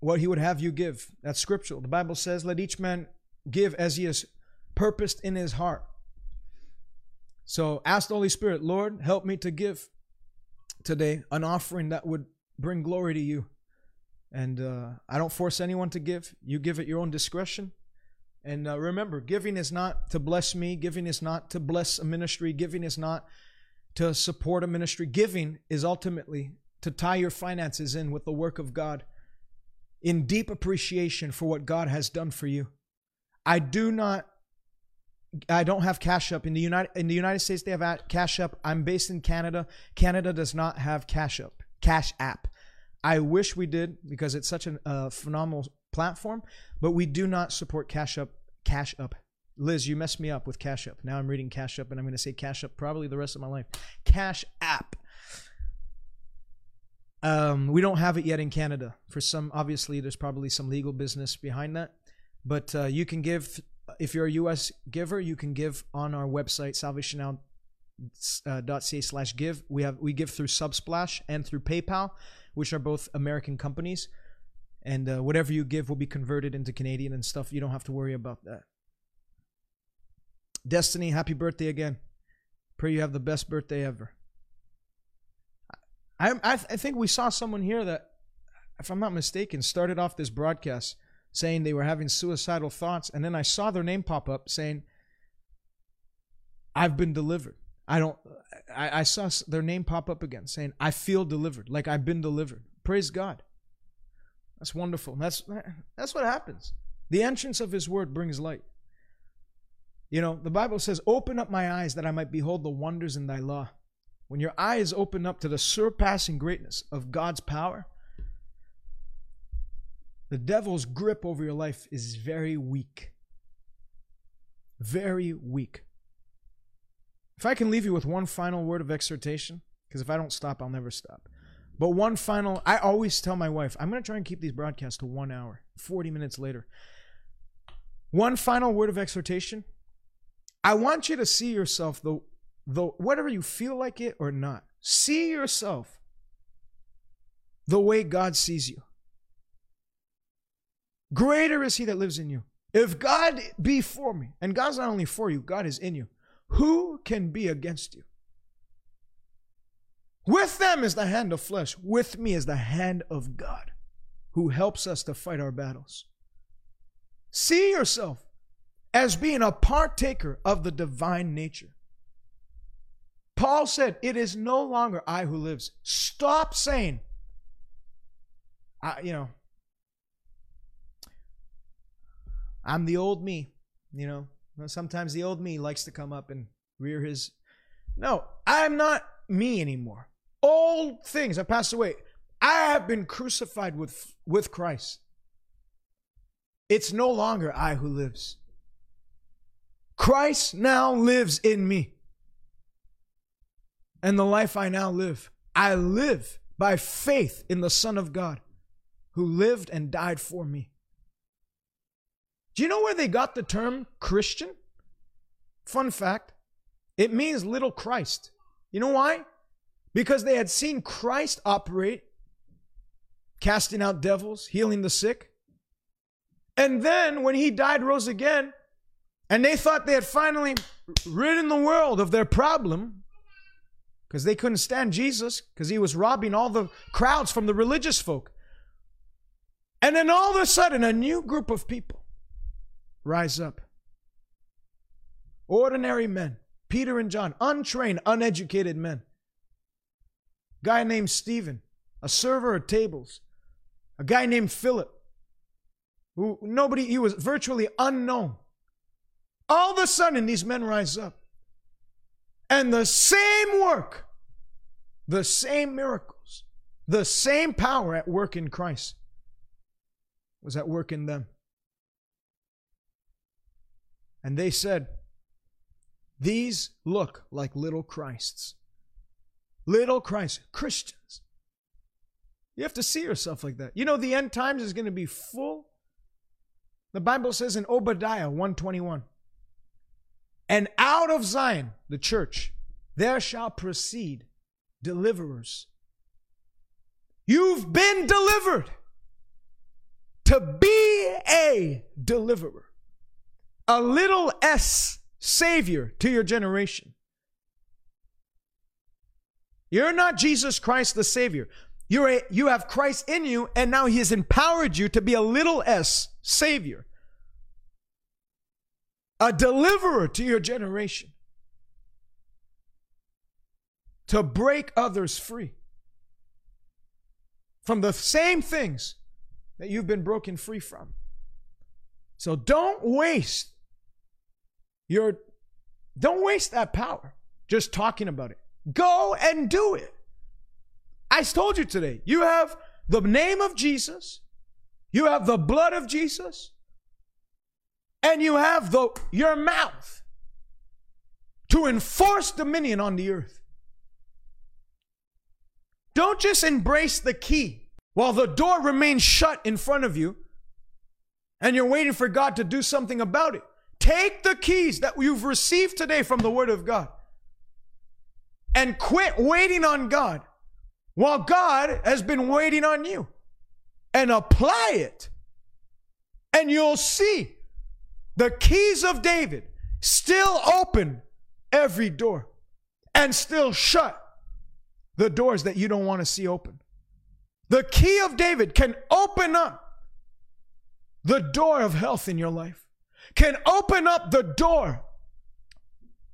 what He would have you give. That's scriptural. The Bible says, let each man give as he has purposed in his heart. So ask the Holy Spirit, Lord, help me to give today an offering that would bring glory to you. And uh, I don't force anyone to give. You give at your own discretion. And uh, remember, giving is not to bless me. Giving is not to bless a ministry. Giving is not to support a ministry. Giving is ultimately to tie your finances in with the work of God in deep appreciation for what God has done for you. I do not I don't have Cash App in the United in the United States. They have Cash App. I'm based in Canada. Canada does not have Cash App. Cash App. I wish we did because it's such a uh, phenomenal platform, but we do not support Cash App. Cash App. Liz, you messed me up with Cash App. Now I'm reading Cash App, and I'm going to say Cash App probably the rest of my life. Cash App. Um, we don't have it yet in Canada. For some, obviously, there's probably some legal business behind that, but uh, you can give if you're a U.S. giver, you can give on our website, salvationnow.ca slash give. We have we give through Subsplash and through PayPal, which are both American companies. And uh, whatever you give will be converted into Canadian and stuff. You don't have to worry about that. Destiny, happy birthday again. Pray you have the best birthday ever. I, I, I think we saw someone here that, if I'm not mistaken, started off this broadcast saying they were having suicidal thoughts. And then I saw their name pop up saying, I've been delivered. I don't, I, I saw their name pop up again saying, I feel delivered, like I've been delivered. Praise God. That's wonderful. That's, that's what happens. The entrance of His word brings light. You know, the Bible says, Open up my eyes that I might behold the wonders in thy law. When your eyes open up to the surpassing greatness of God's power, the devil's grip over your life is very weak. Very weak. If I can leave you with one final word of exhortation, because if I don't stop, I'll never stop. But one final, I always tell my wife, I'm going to try and keep these broadcasts to one hour, 40 minutes later. One final word of exhortation. I want you to see yourself, though, though whatever you feel like it or not, see yourself the way God sees you. Greater is he that lives in you. If God be for me, and God's not only for you, God is in you, who can be against you? With them is the hand of flesh, with me is the hand of God, who helps us to fight our battles. See yourself as being a partaker of the divine nature. Paul said, It is no longer I who lives. Stop saying, I, you know, I'm the old me, you know. Sometimes the old me likes to come up and rear his. No, I'm not me anymore. Old things have passed away. I have been crucified with, with Christ. It's no longer I who lives. Christ now lives in me. And the life I now live, I live by faith in the Son of God who lived and died for me. Do you know where they got the term Christian? Fun fact it means little Christ. You know why? Because they had seen Christ operate casting out devils, healing the sick. And then when he died, rose again, and they thought they had finally ridden the world of their problem because they couldn't stand Jesus because he was robbing all the crowds from the religious folk. And then all of a sudden, a new group of people rise up. Ordinary men, Peter and John, untrained, uneducated men. Guy named Stephen, a server at tables. A guy named Philip, who nobody, he was virtually unknown. All of a sudden, these men rise up. And the same work, the same miracles, the same power at work in Christ was at work in them. And they said, These look like little Christs. Little Christ, Christians. You have to see yourself like that. You know, the end times is going to be full. The Bible says in Obadiah 121 And out of Zion, the church, there shall proceed deliverers. You've been delivered to be a deliverer, a little s savior to your generation. You're not Jesus Christ the Savior. You're a, you have Christ in you, and now He has empowered you to be a little s Savior, a deliverer to your generation, to break others free from the same things that you've been broken free from. So don't waste your don't waste that power just talking about it. Go and do it. I told you today, you have the name of Jesus, you have the blood of Jesus, and you have the your mouth to enforce dominion on the earth. Don't just embrace the key while the door remains shut in front of you and you're waiting for God to do something about it. Take the keys that you've received today from the Word of God and quit waiting on God while God has been waiting on you and apply it. And you'll see the keys of David still open every door and still shut the doors that you don't want to see open. The key of David can open up the door of health in your life, can open up the door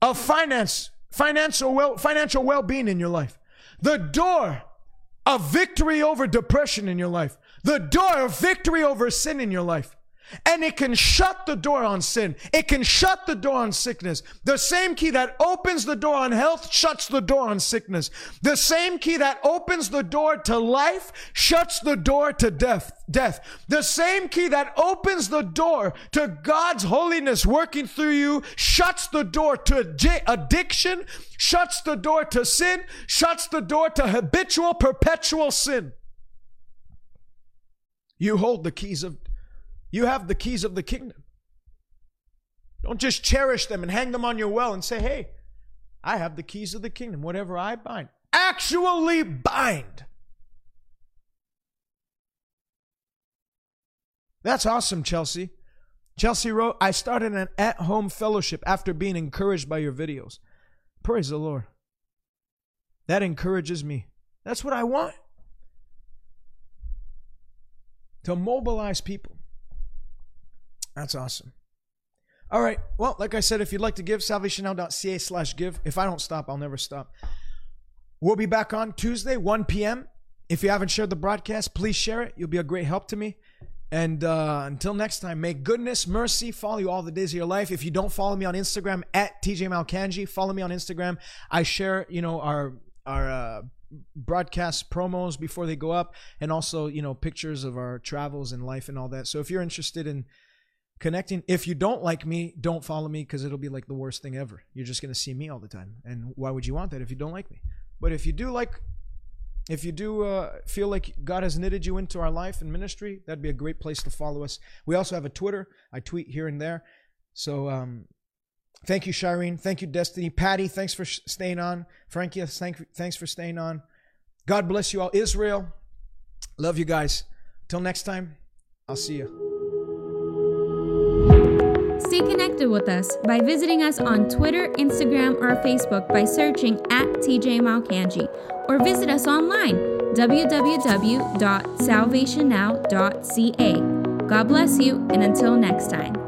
of finance, financial well, financial well-being in your life, the door of victory over depression in your life, the door of victory over sin in your life. And it can shut the door on sin. It can shut the door on sickness. The same key that opens the door on health shuts the door on sickness. The same key that opens the door to life shuts the door to death. Death. The same key that opens the door to God's holiness working through you shuts the door to addiction, shuts the door to sin, shuts the door to habitual, perpetual sin. You hold the keys of you have the keys of the kingdom. Don't just cherish them and hang them on your well and say, hey, I have the keys of the kingdom. Whatever I bind, actually bind. That's awesome, Chelsea. Chelsea wrote, I started an at home fellowship after being encouraged by your videos. Praise the Lord. That encourages me. That's what I want. To mobilize people. That's awesome. All right. Well, like I said, if you'd like to give, salvationnow.ca slash give. If I don't stop, I'll never stop. We'll be back on Tuesday, 1 p.m. If you haven't shared the broadcast, please share it. You'll be a great help to me. And uh, until next time, may goodness, mercy follow you all the days of your life. If you don't follow me on Instagram at TJ Malcangi, follow me on Instagram. I share, you know, our our uh, broadcast promos before they go up, and also, you know, pictures of our travels and life and all that. So if you're interested in connecting. If you don't like me, don't follow me because it'll be like the worst thing ever. You're just gonna see me all the time, and why would you want that if you don't like me? But if you do like, if you do uh, feel like God has knitted you into our life and ministry, that'd be a great place to follow us. We also have a Twitter. I tweet here and there. So um, thank you, Shireen. Thank you, Destiny. Patty, thanks for sh- staying on. Frankie, thank, thanks for staying on. God bless you all. Israel, Love you guys. Till next time, I'll see you. Stay connected with us by visiting us on Twitter, Instagram, or Facebook by searching at TJ Malcangi, or visit us online www.salvationnow.ca. God bless you, and until next time.